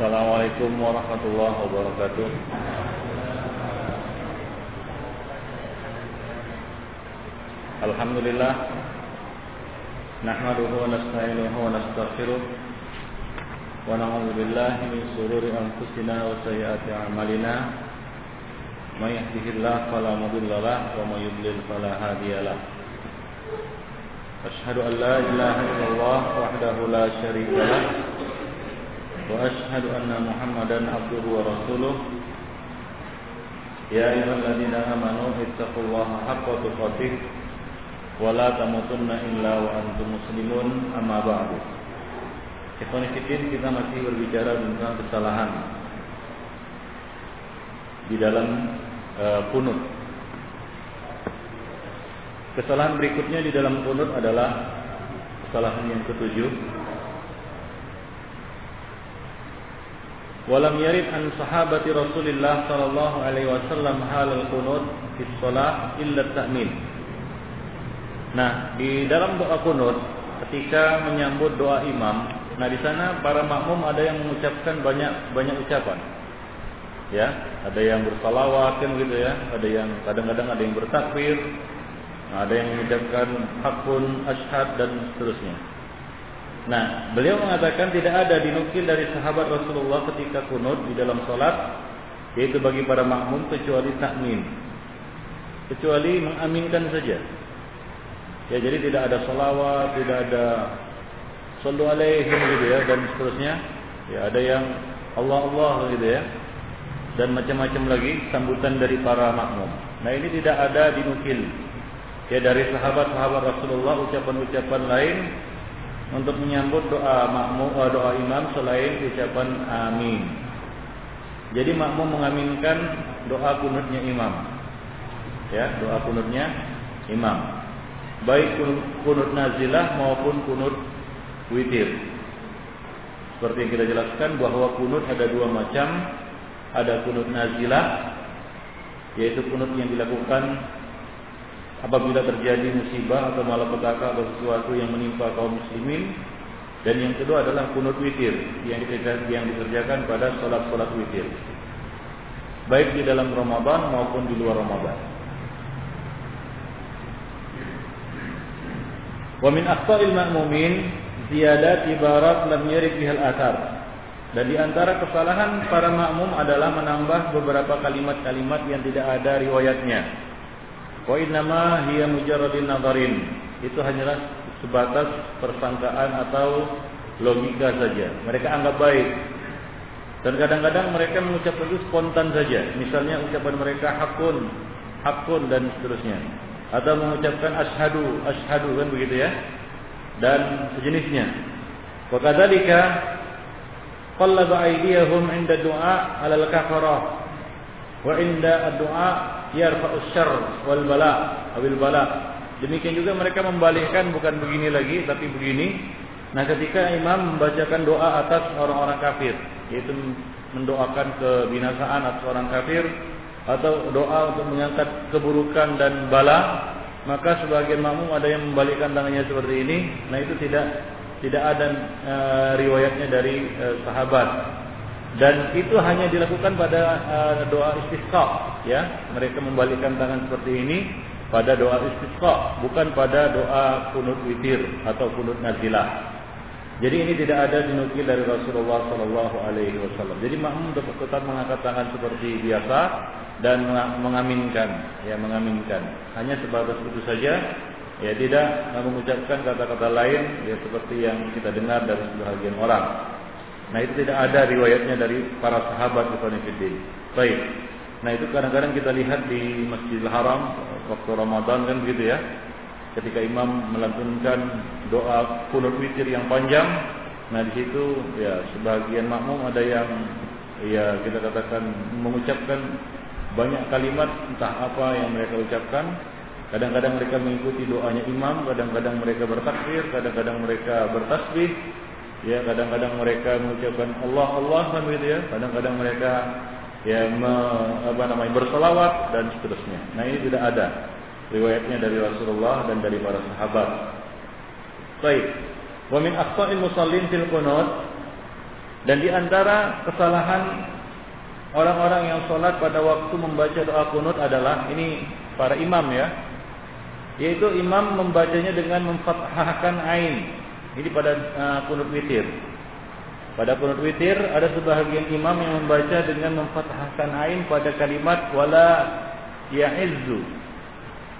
Assalamualaikum warahmatullahi wabarakatuh. Alhamdulillah nahmaduhu wa nasta'inuhu wa nastaghfiruh wa na'udzu billahi min shururi anfusina wa sayyiati a'malina may yahdihillahu fala mudilla lahu wa may yudlil fala hadiya lahu Ashhadu an la ilaha illallah wahdahu la syarika lahu وأشهد أن محمدا عبده ورسوله يا أيها الذين آمنوا اتقوا الله حق تقاته ولا تموتن إلا وأنتم مسلمون أما بعد Ikhwan kita masih berbicara tentang kesalahan di dalam uh, kunut. Kesalahan berikutnya di dalam kunut adalah kesalahan yang ketujuh Walam yarid an sahabati Rasulillah sallallahu alaihi wasallam halal kunut fi shalah illa ta'min. Nah, di dalam doa kunut ketika menyambut doa imam, nah di sana para makmum ada yang mengucapkan banyak banyak ucapan. Ya, ada yang bersalawat kan gitu ya, ada yang kadang-kadang ada yang bertakbir, ada yang mengucapkan hakun, ashad dan seterusnya. Nah, beliau mengatakan tidak ada dinukil dari sahabat Rasulullah ketika kunut di dalam solat, yaitu bagi para makmum kecuali takmin, kecuali mengaminkan saja. Ya, jadi tidak ada salawat, tidak ada sallu alaihim gitu ya dan seterusnya. Ya, ada yang Allah Allah gitu ya. Dan macam-macam lagi sambutan dari para makmum. Nah, ini tidak ada dinukil ya dari sahabat-sahabat Rasulullah ucapan-ucapan lain untuk menyambut doa makmum eh, doa imam selain ucapan amin. Jadi makmum mengaminkan doa kunutnya imam. Ya, doa kunutnya imam. Baik kunut nazilah maupun kunut witir. Seperti yang kita jelaskan bahwa kunut ada dua macam. Ada kunut nazilah yaitu kunut yang dilakukan apabila terjadi musibah atau malapetaka atau sesuatu yang menimpa kaum muslimin. Dan yang kedua adalah kunut witir yang dikerjakan, yang dikerjakan pada sholat-sholat witir. Baik di dalam Ramadan maupun di luar Ramadan. Wa min akhta'il ma'mumin ziyadat ibarat lam yarid bihal athar. Dan di antara kesalahan para makmum adalah menambah beberapa kalimat-kalimat yang tidak ada riwayatnya Wa innama hiya mujarradin nadarin. Itu hanyalah sebatas persangkaan atau logika saja. Mereka anggap baik. Dan kadang-kadang mereka mengucapkan itu spontan saja. Misalnya ucapan mereka hakun, hakun dan seterusnya. Atau mengucapkan ashadu, ashadu kan begitu ya. Dan sejenisnya. Wa kadzalika qallaba aydiyahum 'inda du'a 'alal kafarah wa 'inda ad-du'a yarfa'us syarr wal bala awil bala. Demikian juga mereka membalikkan bukan begini lagi tapi begini. Nah, ketika imam membacakan doa atas orang-orang kafir, yaitu mendoakan kebinasaan atas orang kafir atau doa untuk mengangkat keburukan dan bala, maka sebagian makmum ada yang membalikkan tangannya seperti ini. Nah, itu tidak tidak ada e, riwayatnya dari e, sahabat dan itu hanya dilakukan pada uh, doa istisqa ya mereka membalikkan tangan seperti ini pada doa istisqa bukan pada doa kunut witir atau kunut nazilah jadi ini tidak ada dinukil dari Rasulullah Shallallahu Alaihi Wasallam. Jadi makmum tetap mengangkat tangan seperti biasa dan mengaminkan, ya mengaminkan. Hanya sebatas itu saja, ya tidak mengucapkan kata-kata lain, ya seperti yang kita dengar dari sebagian orang. Nah itu tidak ada riwayatnya dari para sahabat Ikhwanifiddin. Baik. Nah itu kadang-kadang kita lihat di Masjidil Haram waktu Ramadan kan begitu ya. Ketika imam melantunkan doa kunut witir yang panjang, nah di situ ya sebagian makmum ada yang ya kita katakan mengucapkan banyak kalimat entah apa yang mereka ucapkan. Kadang-kadang mereka mengikuti doanya imam, kadang-kadang mereka bertakbir, kadang-kadang mereka bertasbih, Ya, kadang-kadang mereka mengucapkan Allah Allah kan gitu ya. Kadang-kadang mereka ya me, apa namanya berselawat dan seterusnya. Nah, ini tidak ada riwayatnya dari Rasulullah dan dari para sahabat. Baik. Wa min aqsa'il musallin fil qunut Dan di antara kesalahan orang-orang yang sholat pada waktu membaca doa kunut adalah ini para imam ya, yaitu imam membacanya dengan memfathahkan ain. Ini pada uh, kunut witir. Pada kunut witir ada sebahagian imam yang membaca dengan memfathahkan ain pada kalimat wala ya'izzu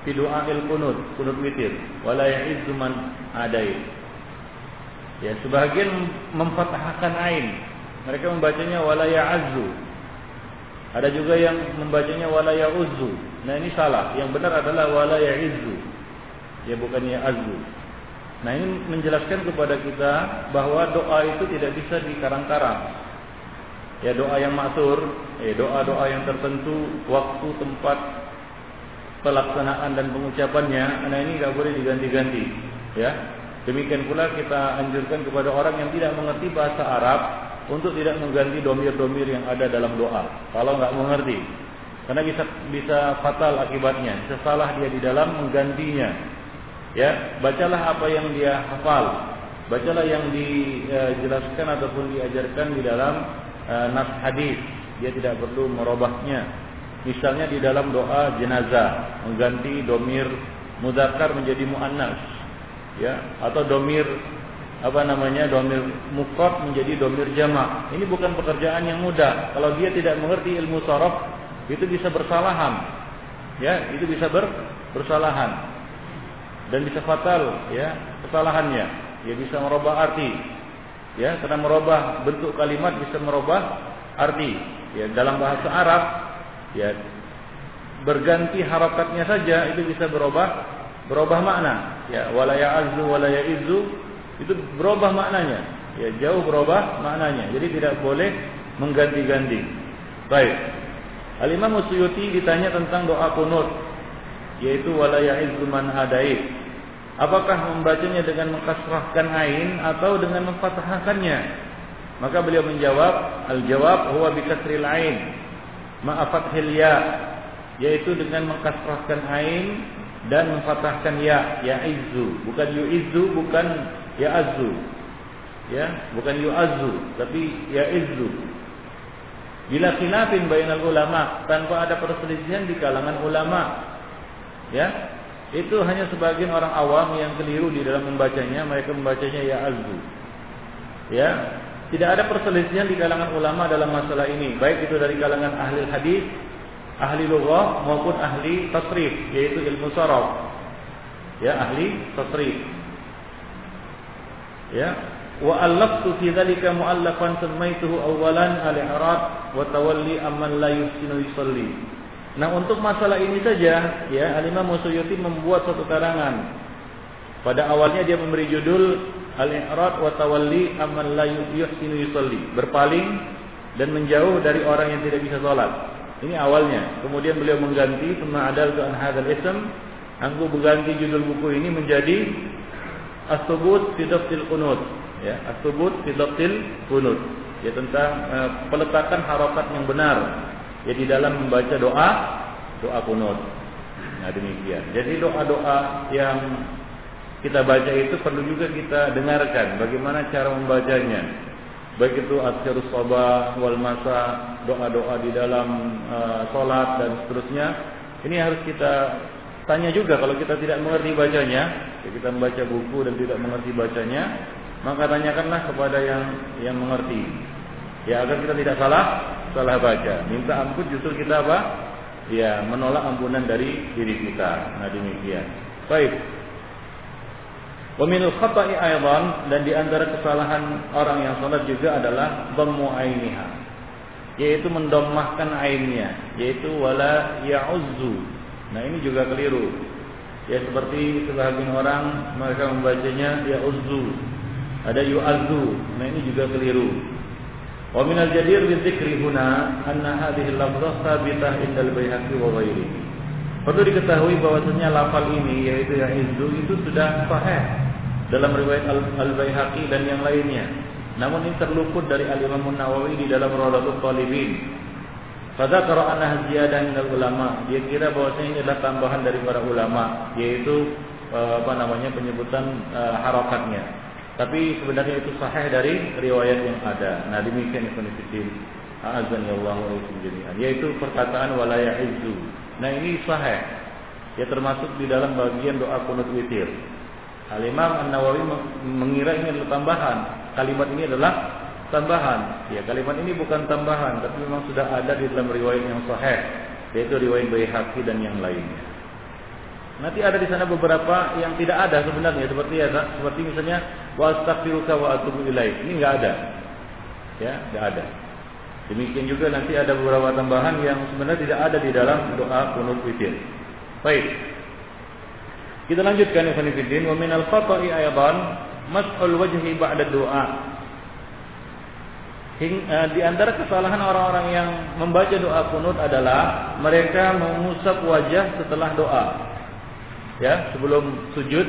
fi du'ail kunut, kunut witir. Wala ya'izzu man adai. Ya, sebagian memfathahkan ain. Mereka membacanya wala ya'azzu. Ada juga yang membacanya wala ya'uzzu. Nah, ini salah. Yang benar adalah wala ya'izzu. Ya bukan ya'azzu. Nah, ini menjelaskan kepada kita bahwa doa itu tidak bisa dikarang-karang. Ya doa yang maksur, ya doa-doa yang tertentu, waktu, tempat, pelaksanaan dan pengucapannya, nah ini nggak boleh diganti-ganti. Ya, Demikian pula kita anjurkan kepada orang yang tidak mengerti bahasa Arab untuk tidak mengganti domir-domir yang ada dalam doa. Kalau nggak mengerti, karena bisa bisa fatal akibatnya. Bisa dia di dalam menggantinya. Ya, bacalah apa yang dia hafal. Bacalah yang dijelaskan ataupun diajarkan di dalam uh, nas hadis. Dia tidak perlu merubahnya. Misalnya di dalam doa jenazah mengganti domir mudakar menjadi muannas ya atau domir apa namanya domir mufrad menjadi domir jamak. Ini bukan pekerjaan yang mudah. Kalau dia tidak mengerti ilmu sorof, itu bisa bersalahan. Ya, itu bisa ber, bersalahan dan bisa fatal ya kesalahannya. Ya bisa merubah arti. Ya, karena merubah bentuk kalimat bisa merubah arti. Ya, dalam bahasa Arab ya berganti harakatnya saja itu bisa berubah berubah makna. Ya, wala ya'azzu wala itu berubah maknanya. Ya, jauh berubah maknanya. Jadi tidak boleh mengganti-ganti. Baik. Al-Imam Suyuti ditanya tentang doa kunut yaitu wala ya'izzu man hadait. Apakah membacanya dengan mengkasrahkan ain atau dengan memfathahkannya? Maka beliau menjawab, al-jawab huwa bi kasril ain ma'afathil ya yaitu dengan mengkasrahkan ain dan memfathahkan ya ya izu bukan izu bukan ya azu ya bukan azu tapi ya izu bila khilafin bainal ulama tanpa ada perselisihan di kalangan ulama. Ya itu hanya sebagian orang awam yang keliru di dalam membacanya. Mereka membacanya ya azu ya. Tidak ada perselisihan di kalangan ulama dalam masalah ini. Baik itu dari kalangan ahli hadis ahli lughah maupun ahli tasrif yaitu ilmu saraf. Ya ahli tasrif. Ya. Wa allaftu fi dhalika muallafan samaituhu awalan al-i'rab wa tawalli amman la yusinu yusalli nah untuk masalah ini saja ya al-imam membuat satu karangan pada awalnya dia memberi judul al-i'rab wa tawalli amman la yusinu yusalli berpaling dan menjauh dari orang yang tidak bisa salat ini awalnya. Kemudian beliau mengganti summa adal an hadzal ism. Aku berganti judul buku ini menjadi As-Subut fi Qunut. Ya, As-Subut fi Qunut. Ya tentang uh, peletakan harokat yang benar ya di dalam membaca doa doa kunut. Nah demikian. Jadi doa-doa yang kita baca itu perlu juga kita dengarkan. Bagaimana cara membacanya? Baik itu asyarus sabah wal masa doa-doa di dalam uh, salat dan seterusnya. Ini harus kita tanya juga. Kalau kita tidak mengerti bacanya ya kita membaca buku dan tidak mengerti bacanya maka tanyakanlah kepada yang yang mengerti ya agar kita tidak salah salah baca minta ampun justru kita apa ya menolak ampunan dari diri kita nah demikian baik minul khata'i aidan dan di antara kesalahan orang yang salat juga adalah dhammu yaitu mendomahkan ainnya yaitu wala ya'uzzu. Nah ini juga keliru. Ya seperti sebagian orang mereka membacanya ya'uzzu. Ada yu'azzu. Nah ini juga keliru. Wa minal jadir bi dzikri huna anna hadhihi lafzah thabitah indal Baihaqi wa. Perlu diketahui bahwasanya lafal ini yaitu ya'izzu itu sudah sahih dalam riwayat Al-Baihaqi dan yang lainnya. Namun ini terluput dari Al-Imam Nawawi di dalam Rawdatul. Pada anah ziyadah dan ulama, dia kira bahwasanya ini adalah tambahan dari para ulama, yaitu eh, apa namanya penyebutan uh, harokatnya. Tapi sebenarnya itu sahih dari riwayat yang ada. Nah demikian Ibn Fiddin. Azan ya Allah wa Yaitu perkataan wala ya'izzu. Nah ini sahih. Ya termasuk di dalam bagian doa kunut witir. Al-Imam An-Nawawi mengira ini adalah tambahan. Kalimat ini adalah tambahan. Ya, kalimat ini bukan tambahan, tapi memang sudah ada di dalam riwayat yang sahih, yaitu riwayat Baihaqi dan yang lainnya. Nanti ada di sana beberapa yang tidak ada sebenarnya seperti ya, seperti misalnya wa wa atubu ilaik. Ini enggak ada. Ya, enggak ada. Demikian juga nanti ada beberapa tambahan yang sebenarnya tidak ada di dalam doa kunut witir. Baik. Kita lanjutkan ya Fanifidin. Wa min al-khata'i aydan mas'ul wajhi ba'da doa. Uh, di antara kesalahan orang-orang yang membaca doa kunut adalah mereka mengusap wajah setelah doa. Ya, sebelum sujud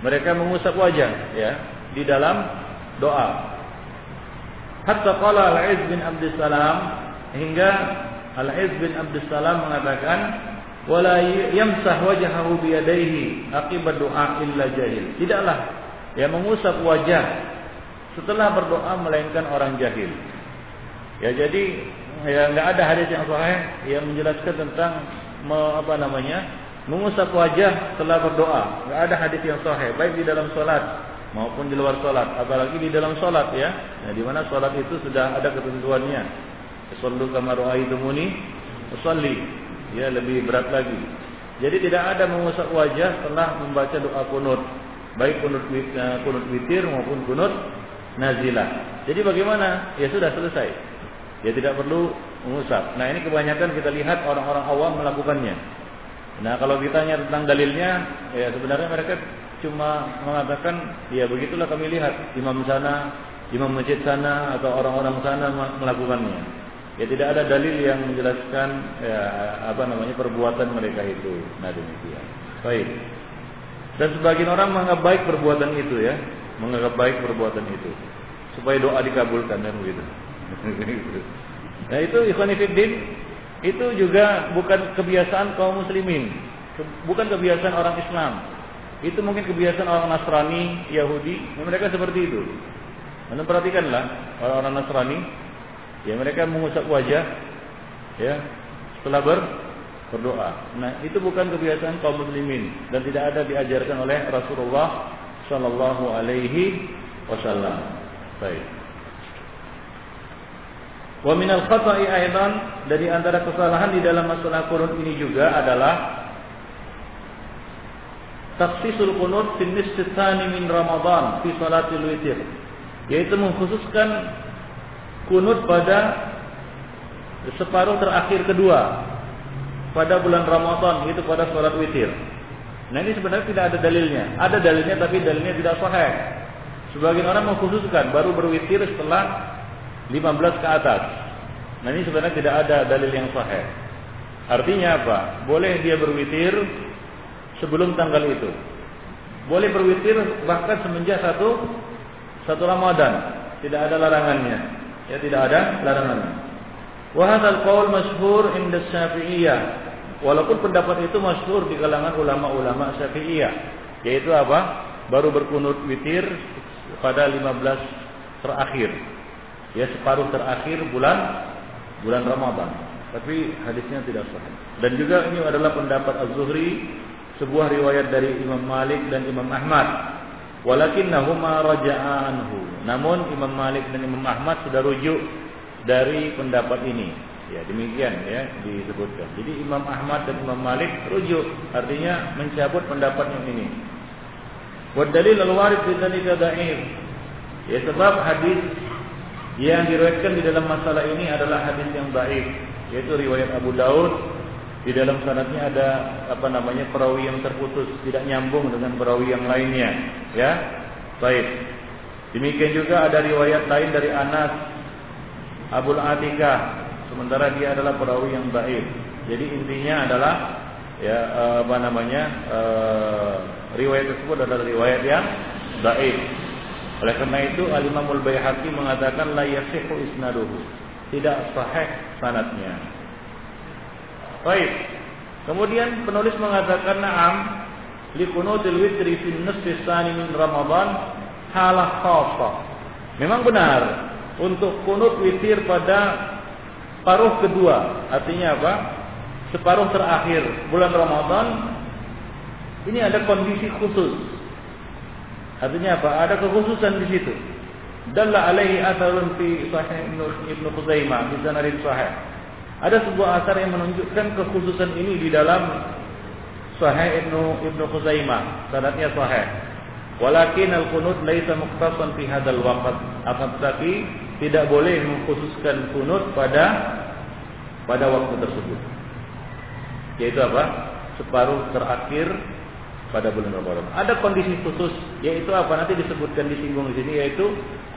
mereka mengusap wajah ya di dalam doa. Hatta qala Al-Iz bin Abdus Salam hingga Al-Iz bin Abdus Salam mengatakan wala yamsah wajhahu biyadaihi akibat doa illa jahil. Tidaklah ya mengusap wajah setelah berdoa melainkan orang jahil. Ya jadi ya enggak ada hadis yang sahih yang menjelaskan tentang me, apa namanya? Mengusap wajah setelah berdoa. Enggak ada hadis yang sahih baik di dalam salat maupun di luar salat, apalagi di dalam salat ya. Nah, di mana salat itu sudah ada ketentuannya. Sallu kama raaitumuni usolli ya lebih berat lagi. Jadi tidak ada mengusap wajah setelah membaca doa kunut, baik kunut eh, kunut witir maupun kunut nazilah. Jadi bagaimana? Ya sudah selesai. Ya tidak perlu mengusap. Nah ini kebanyakan kita lihat orang-orang awam melakukannya. Nah kalau ditanya tentang dalilnya, ya sebenarnya mereka cuma mengatakan, ya begitulah kami lihat imam sana, imam masjid sana atau orang-orang sana melakukannya. Ya tidak ada dalil yang menjelaskan ya, apa namanya perbuatan mereka itu. Nah demikian. Baik. Dan sebagian orang menganggap baik perbuatan itu ya, menganggap baik perbuatan itu supaya doa dikabulkan dan begitu. nah itu ikhwanifiddin itu juga bukan kebiasaan kaum muslimin, bukan kebiasaan orang Islam. Itu mungkin kebiasaan orang Nasrani, Yahudi, mereka seperti itu. Anda perhatikanlah orang-orang Nasrani Ya mereka mengusap wajah ya setelah ber berdoa. Nah, itu bukan kebiasaan kaum muslimin dan tidak ada diajarkan oleh Rasulullah sallallahu alaihi wasallam. Baik. Wa min al-khata'i aidan dari antara kesalahan di dalam masalah qunut ini juga adalah taksisul qunut fi nisfi min Ramadan fi salatil witir yaitu mengkhususkan kunut pada separuh terakhir kedua pada bulan Ramadan itu pada sholat witir. Nah ini sebenarnya tidak ada dalilnya. Ada dalilnya tapi dalilnya tidak sahih. Sebagian orang mengkhususkan baru berwitir setelah 15 ke atas. Nah ini sebenarnya tidak ada dalil yang sahih. Artinya apa? Boleh dia berwitir sebelum tanggal itu. Boleh berwitir bahkan semenjak satu satu Ramadan. Tidak ada larangannya. Ya tidak ada larangan. Wa hadzal qaul masyhur inda Syafi'iyah. Walaupun pendapat itu masyhur di kalangan ulama-ulama Syafi'iyah, yaitu apa? Baru berkunut witir pada 15 terakhir. Ya separuh terakhir bulan bulan Ramadan. Tapi hadisnya tidak sahih. Dan juga ini adalah pendapat Az-Zuhri, sebuah riwayat dari Imam Malik dan Imam Ahmad Walakinnahuma raja'a anhu. Namun Imam Malik dan Imam Ahmad sudah rujuk dari pendapat ini. Ya, demikian ya disebutkan. Jadi Imam Ahmad dan Imam Malik rujuk, artinya mencabut pendapat yang ini. Wa dalil al-warid fi. Ya sebab hadis yang diriwayatkan di dalam masalah ini adalah hadis yang baik, yaitu riwayat Abu Daud di dalam sanadnya ada apa namanya perawi yang terputus, tidak nyambung dengan perawi yang lainnya, ya. Baik. Demikian juga ada riwayat lain dari Anas Abul Atikah, sementara dia adalah perawi yang baik. Jadi intinya adalah ya apa namanya uh, riwayat tersebut adalah riwayat yang baik. Oleh karena itu Al Imamul Baihaqi mengatakan la yasihu isnaduhu. Tidak sahih sanadnya. Baik. Kemudian penulis mengatakan na'am li kunutil witri fi nisfi tsani min Ramadan halah khasah. Memang benar untuk kunut witir pada paruh kedua, artinya apa? Separuh terakhir bulan Ramadan ini ada kondisi khusus. Artinya apa? Ada kekhususan di situ. Dalla alaihi atharun fi sahih Ibnu Khuzaimah di sanad sahih. Ada sebuah asar yang menunjukkan kekhususan ini di dalam Sahih Ibnu Ibnu Khuzaimah, sanadnya sahih. Walakin al-qunut laisa muqtasan fi hadzal waqt. Akan tetapi tidak boleh mengkhususkan kunut pada pada waktu tersebut. Yaitu apa? Separuh terakhir pada bulan Ramadan. Ada kondisi khusus yaitu apa? Nanti disebutkan disinggung di sini yaitu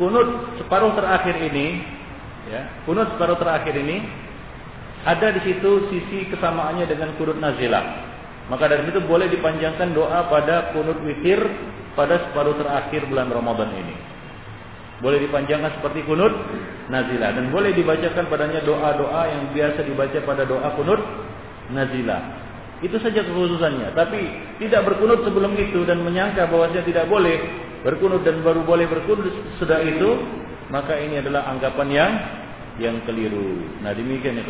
kunut separuh terakhir ini ya. Kunut separuh terakhir ini ada di situ sisi kesamaannya dengan kunut nazilah. Maka dari itu boleh dipanjangkan doa pada kunut witir pada separuh terakhir bulan Ramadan ini. Boleh dipanjangkan seperti kunut nazilah dan boleh dibacakan padanya doa-doa yang biasa dibaca pada doa kunut nazilah. Itu saja kekhususannya. Tapi tidak berkunut sebelum itu dan menyangka bahwasanya tidak boleh berkunut dan baru boleh berkunut sudah itu, maka ini adalah anggapan yang yang keliru. Nah, demikian ya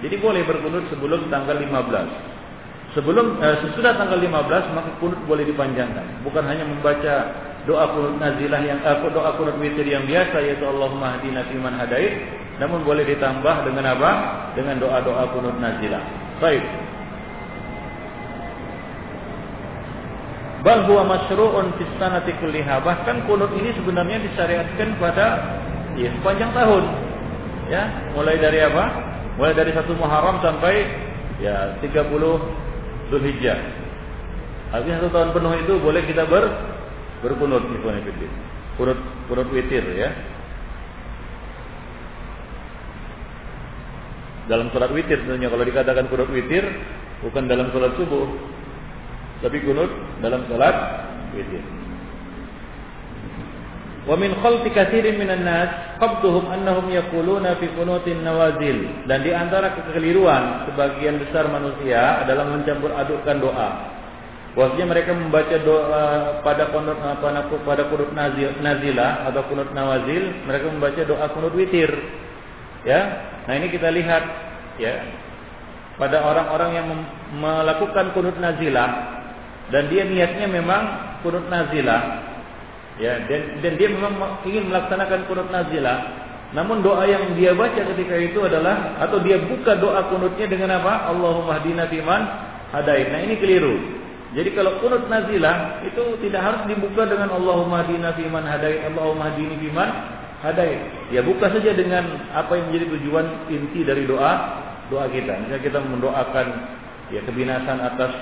Jadi boleh berkunut sebelum tanggal 15. Sebelum eh, sesudah tanggal 15 maka kunut boleh dipanjangkan. Bukan hanya membaca doa kunut nazilah yang eh, doa kunut witir yang biasa yaitu Allahumma hdina fiman hadait, namun boleh ditambah dengan apa? Dengan doa-doa kunut nazilah. Baik. Bal huwa masyru'un fi sanati kulliha. Bahkan kunut ini sebenarnya disyariatkan pada ya sepanjang tahun. Ya, mulai dari apa? Mulai dari satu Muharram sampai ya 30 Zulhijjah. Artinya satu tahun penuh itu boleh kita ber berkunut ikhwan fillah. Kunut kunut witir ya. Dalam sholat witir tentunya kalau dikatakan kunut witir bukan dalam sholat subuh, tapi kunut dalam salat witir. Wa min khalti katsirin minan nas qabduhum annahum yaquluna fi qunutin nawazil dan di antara kekeliruan sebagian besar manusia adalah mencampur adukkan doa. Bahwasanya mereka membaca doa pada kunut pada kunut nazil, nazilah atau kunut nawazil, mereka membaca doa kunut witir. Ya. Nah, ini kita lihat ya pada orang-orang yang melakukan kunut nazilah dan dia niatnya memang kunut nazilah. Ya dan dan dia memang ingin melaksanakan kunut nazilah. Namun doa yang dia baca ketika itu adalah atau dia buka doa kunutnya dengan apa? Allahumma hdina fiman hadait. Nah ini keliru. Jadi kalau kunut nazilah itu tidak harus dibuka dengan Allahumma hdina fiman hadait Allahumma hdini fiman hadait. Ya buka saja dengan apa yang menjadi tujuan inti dari doa doa kita. Misalnya kita mendoakan ya kebinasan atas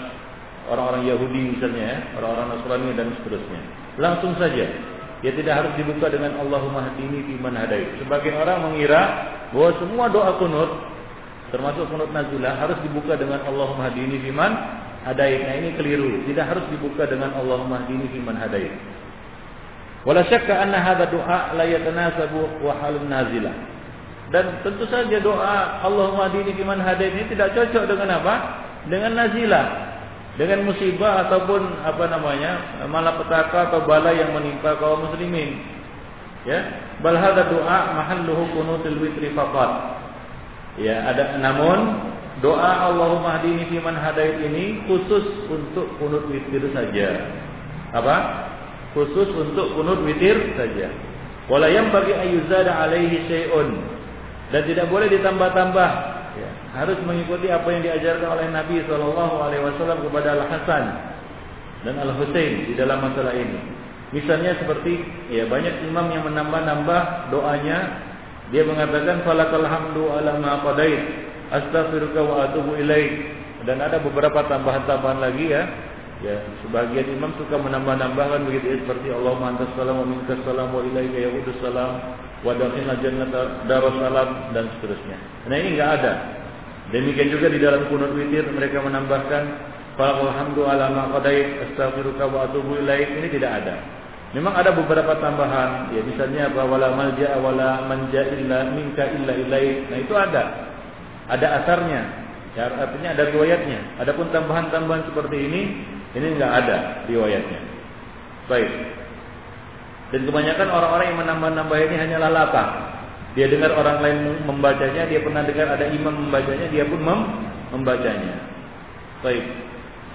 orang-orang Yahudi misalnya ya, orang-orang Nasrani dan seterusnya. Langsung saja. Ya tidak harus dibuka dengan Allahumma hadini fi man hadait. Sebagian orang mengira bahwa semua doa kunut termasuk kunut nazilah harus dibuka dengan Allahumma hadini fi man hadait. Nah ini keliru. Tidak harus dibuka dengan Allahumma hadini fi man hadait. Wala syakka anna hadha du'a la yatanasabu wa halun nazilah. Dan tentu saja doa Allahumma hadini fi man hadait ini tidak cocok dengan apa? Dengan nazilah dengan musibah ataupun apa namanya malapetaka atau bala yang menimpa kaum muslimin. Ya, bal hadza doa mahalluhu kunutul witri faqat. Ya, ada namun doa Allahumma hdini fi man hadait ini khusus untuk kunut witir saja. Apa? Khusus untuk kunut witir saja. Wala yang bagi ayuzada alaihi syai'un dan tidak boleh ditambah-tambah harus mengikuti apa yang diajarkan oleh Nabi Shallallahu Alaihi Wasallam kepada Al Hasan dan Al Husain di dalam masalah ini. Misalnya seperti ya banyak imam yang menambah-nambah doanya dia mengatakan falakal hamdu ala ma qadait astaghfiruka wa atubu ilaik dan ada beberapa tambahan-tambahan lagi ya ya sebagian imam suka menambah-nambahkan begitu ya, seperti Allahumma antas salam wa minkas salam wa ilaika yaudus salam wa dakhilna jannata darussalam dan seterusnya. Nah ini enggak ada. Demikian juga di dalam kunut witir mereka menambahkan Alhamdu ala ma astaghfiruka wa atubu ilaik ini tidak ada. Memang ada beberapa tambahan ya misalnya bahwa la malja wala manja illa minka illa ilaik. Nah itu ada. Ada asarnya. Ya, artinya ada riwayatnya. Adapun tambahan-tambahan seperti ini ini enggak ada riwayatnya. Baik. Dan kebanyakan orang-orang yang menambah-nambah ini hanyalah lapa. Dia dengar orang lain membacanya, dia pernah dengar ada imam membacanya, dia pun mem membacanya. Baik.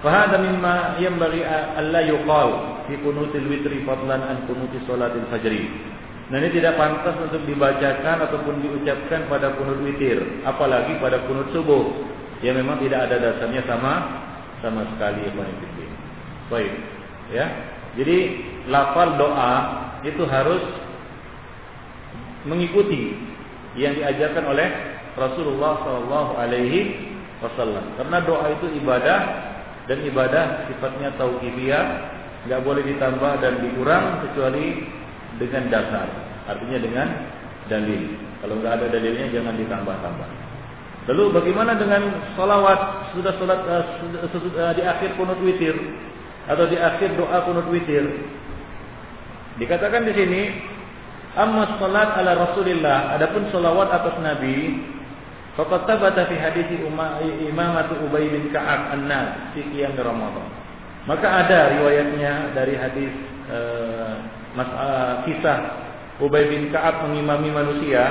Fahada mimma bagi alla yuqal fi kunutil witri fadlan an kunuti salatil fajri. Nah ini tidak pantas untuk dibacakan ataupun diucapkan pada kunut witir, apalagi pada kunut subuh yang memang tidak ada dasarnya sama sama sekali ya Baik, ya. Jadi lafal doa itu harus mengikuti yang diajarkan oleh Rasulullah Shallallahu Alaihi Wasallam. Karena doa itu ibadah dan ibadah sifatnya tauhidiyah, nggak boleh ditambah dan dikurang kecuali dengan dasar. Artinya dengan dalil. Kalau nggak ada dalilnya jangan ditambah-tambah. Lalu bagaimana dengan salawat sudah salat uh, uh, di akhir kunut witir atau di akhir doa kunut witir? Dikatakan di sini Amma salat ala Rasulillah, adapun salawat atas Nabi, faqad thabata fi hadis Imamatu Ubay bin Ka'ab an-Nas fi qiyam Ramadan. Maka ada riwayatnya dari hadis uh, uh, kisah Ubay bin Ka'ab mengimami manusia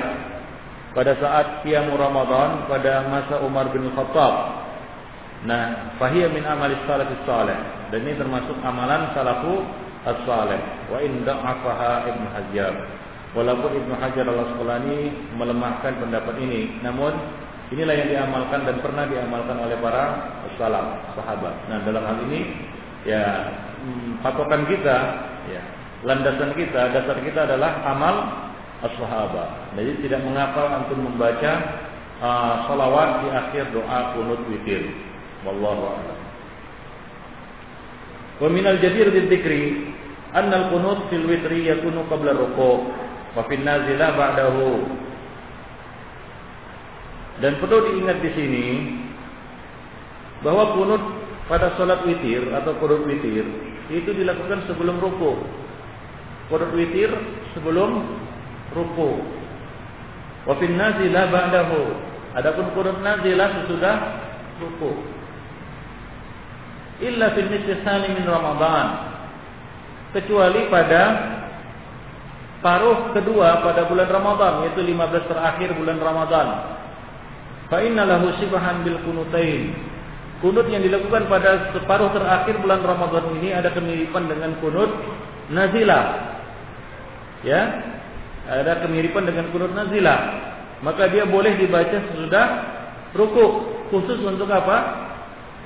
pada saat qiyam Ramadan pada masa Umar bin Khattab. Nah, fahiya min amali salafis salih. Dan ini termasuk amalan salafu as-salih. Wa in da'afaha Ibnu Hajar. Walaupun Ibnu Hajar al-Asqalani melemahkan pendapat ini, namun inilah yang diamalkan dan pernah diamalkan oleh para salaf, sahabat. Nah, dalam hal ini ya hmm, patokan kita, ya, landasan kita, dasar kita adalah amal as-sahabat. Jadi tidak mengapa antum membaca uh, salawat di akhir doa kunut witir. Wallahu a'lam. Wa minal jadir bidzikri anna al-qunut fil witri yakunu qabla ruku' Wafin nazilah ba'dahu. Dan perlu diingat di sini bahwa kunut pada sholat witir atau kunut witir itu dilakukan sebelum ruku. Kunut witir sebelum ruku. Wafin nazilah ba'dahu. Adapun kunut nazilah sesudah ruku. Illa fil nisfi min Ramadan. Kecuali pada paruh kedua pada bulan Ramadan yaitu 15 terakhir bulan Ramadan. Fa inna lahu sibahan bil kunutain. Kunut yang dilakukan pada separuh terakhir bulan Ramadan ini ada kemiripan dengan kunut nazilah. Ya. Ada kemiripan dengan kunut nazilah. Maka dia boleh dibaca sesudah rukuk. Khusus untuk apa?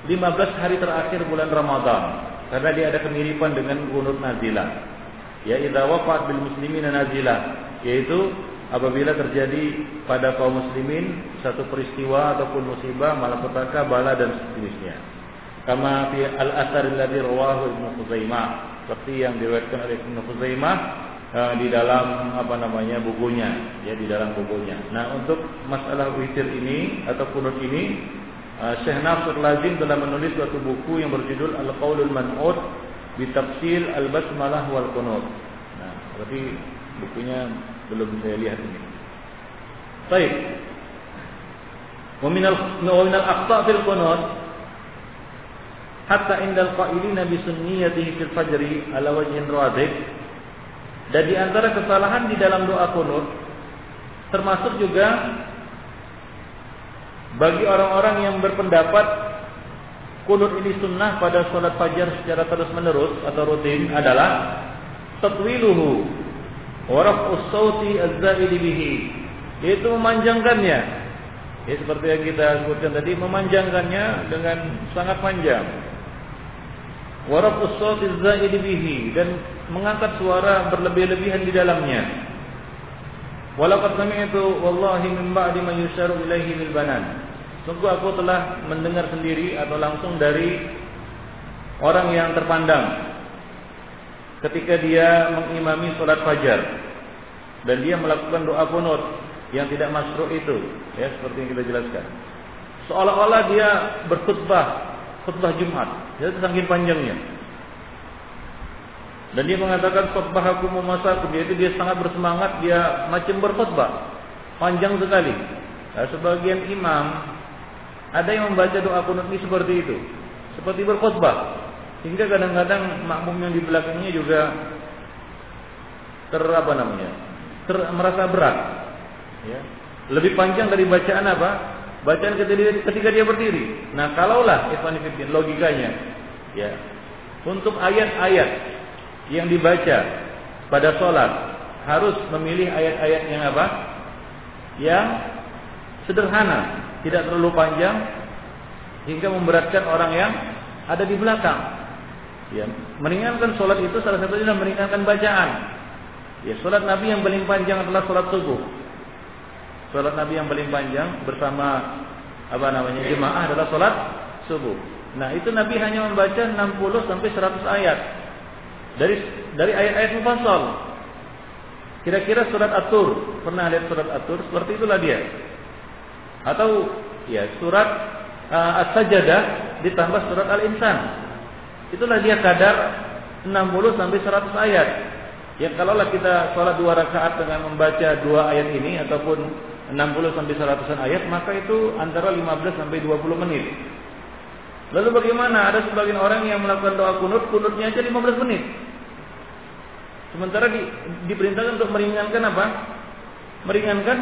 15 hari terakhir bulan Ramadan. Karena dia ada kemiripan dengan kunut nazilah ya idza waqa'at bil muslimina nazilah yaitu apabila terjadi pada kaum muslimin satu peristiwa ataupun musibah malapetaka bala dan sejenisnya. Kama fi al asar alladhi rawahu Ibnu Khuzaimah. Seperti yang diriwayatkan oleh Ibnu Khuzaimah uh, di dalam apa namanya bukunya. Ya di dalam bukunya. Nah untuk masalah witir ini atau kunut ini uh, Syekh Nasr Lazim telah menulis suatu buku yang berjudul Al-Qaulul Man'ud bitafsil al-basmalah wal qunut. Nah, berarti bukunya belum saya lihat ini. Baik. Wa min al-aqta' fil qunut hatta indal qailina bi sunniyatihi fil fajri ala wajhin radib dan di antara kesalahan di dalam doa kunut termasuk juga bagi orang-orang yang berpendapat kunut ini sunnah pada sholat fajar secara terus menerus atau rutin adalah tatwiluhu waraf usauti azzaidi bihi. Yaitu memanjangkannya. Ya seperti yang kita sebutkan tadi memanjangkannya dengan sangat panjang. Waraf usauti azzaidi bihi dan mengangkat suara berlebih-lebihan di dalamnya. Walaqad sami'tu wallahi min ba'di ma yusharu ilaihi lil banan Sungguh aku telah mendengar sendiri atau langsung dari orang yang terpandang. Ketika dia mengimami sholat fajar dan dia melakukan doa kunut yang tidak masuk itu ya seperti yang kita jelaskan. Seolah-olah dia berkhutbah khutbah Jumat ya saking panjangnya. Dan dia mengatakan khutbah aku memasak itu dia sangat bersemangat dia macam berkhutbah panjang sekali. Nah, sebagian imam ada yang membaca doa kunut ini seperti itu, seperti berkhutbah. Hingga kadang-kadang makmum yang di belakangnya juga ter apa namanya? Ter, merasa berat. Ya. Lebih panjang dari bacaan apa? Bacaan ketika, ketika dia berdiri. Nah, kalaulah Ikhwan logikanya ya. Untuk ayat-ayat yang dibaca pada sholat harus memilih ayat-ayat yang apa? Yang sederhana, tidak terlalu panjang hingga memberatkan orang yang ada di belakang. Ya, meringankan sholat itu salah satunya adalah meringankan bacaan. Ya, sholat Nabi yang paling panjang adalah sholat subuh. Sholat Nabi yang paling panjang bersama apa namanya jemaah adalah sholat subuh. Nah itu Nabi hanya membaca 60 sampai 100 ayat dari dari ayat-ayat mufassal. Kira-kira surat Atur pernah lihat surat Atur seperti itulah dia. Atau ya surat uh, As-Sajdah ditambah surat Al-Insan. Itulah dia kadar 60 sampai 100 ayat. Ya kalaulah kita sholat dua rakaat dengan membaca dua ayat ini ataupun 60 sampai 100 ayat maka itu antara 15 sampai 20 menit. Lalu bagaimana ada sebagian orang yang melakukan doa kunut, kunutnya aja 15 menit. Sementara di, diperintahkan untuk meringankan apa? Meringankan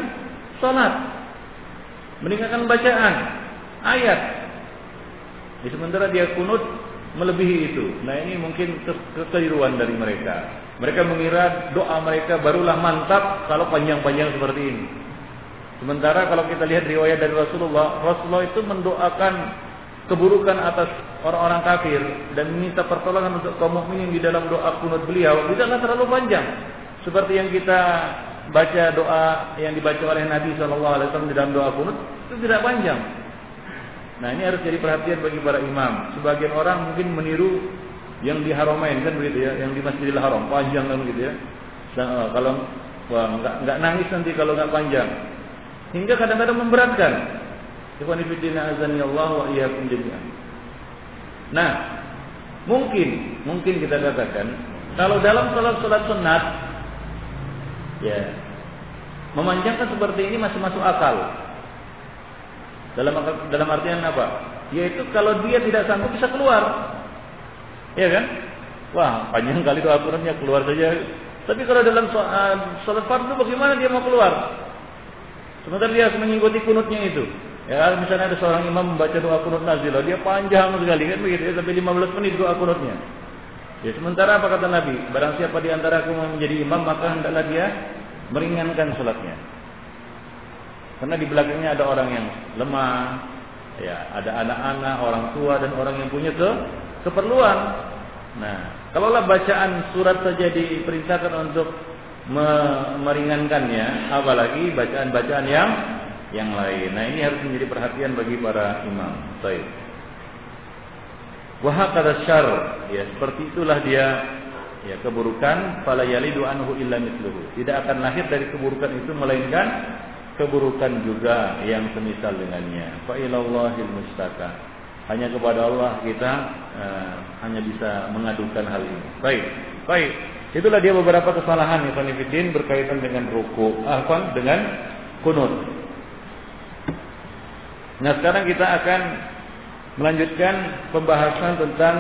sholat. Meringankan bacaan. Ayat. Di sementara dia kunut melebihi itu. Nah ini mungkin kekeliruan dari mereka. Mereka mengira doa mereka barulah mantap kalau panjang-panjang seperti ini. Sementara kalau kita lihat riwayat dari Rasulullah, Rasulullah itu mendoakan keburukan atas orang-orang kafir dan meminta pertolongan untuk kaum mukminin di dalam doa kunut beliau tidaklah terlalu panjang seperti yang kita baca doa yang dibaca oleh Nabi Shallallahu Alaihi Wasallam di dalam doa kunut itu tidak panjang. Nah ini harus jadi perhatian bagi para imam. Sebagian orang mungkin meniru yang di Haramain kan begitu ya, yang di Masjidil Haram panjang kan begitu ya. Nah, kalau wah nggak nggak nangis nanti kalau nggak panjang. Hingga kadang-kadang memberatkan. Azani Allah. Nah, mungkin mungkin kita katakan kalau dalam salat-salat sunat ya memanjangkan seperti ini masih masuk akal. Dalam dalam artian apa? Yaitu kalau dia tidak sanggup bisa keluar. Ya kan? Wah, panjang kali doa Qur'annya keluar saja. Tapi kalau dalam salat fardu bagaimana dia mau keluar? Sementara dia harus mengikuti kunutnya itu. Ya, misalnya ada seorang imam membaca doa kunut nazilah, dia panjang sekali kan begitu ya, sampai 15 menit doa kunutnya. Ya, sementara apa kata Nabi? Barang siapa di antara aku menjadi imam, maka hendaklah dia meringankan sholatnya. Karena di belakangnya ada orang yang lemah, ya, ada anak-anak, orang tua dan orang yang punya ke keperluan. Nah, kalaulah bacaan surat saja diperintahkan untuk meringankannya, apalagi bacaan-bacaan yang yang lain. Nah, ini harus menjadi perhatian bagi para imam. Baik. Wahakada syar, ya seperti itulah dia ya keburukan fala yalidu anhu illa mithluhu. Tidak akan lahir dari keburukan itu melainkan keburukan juga yang semisal dengannya. Fa ilallahil mustaka. Hanya kepada Allah kita uh, hanya bisa mengadukan hal ini. Baik. Baik. Itulah dia beberapa kesalahan Ibn berkaitan dengan ruku, ah, dengan kunut. Nah sekarang kita akan melanjutkan pembahasan tentang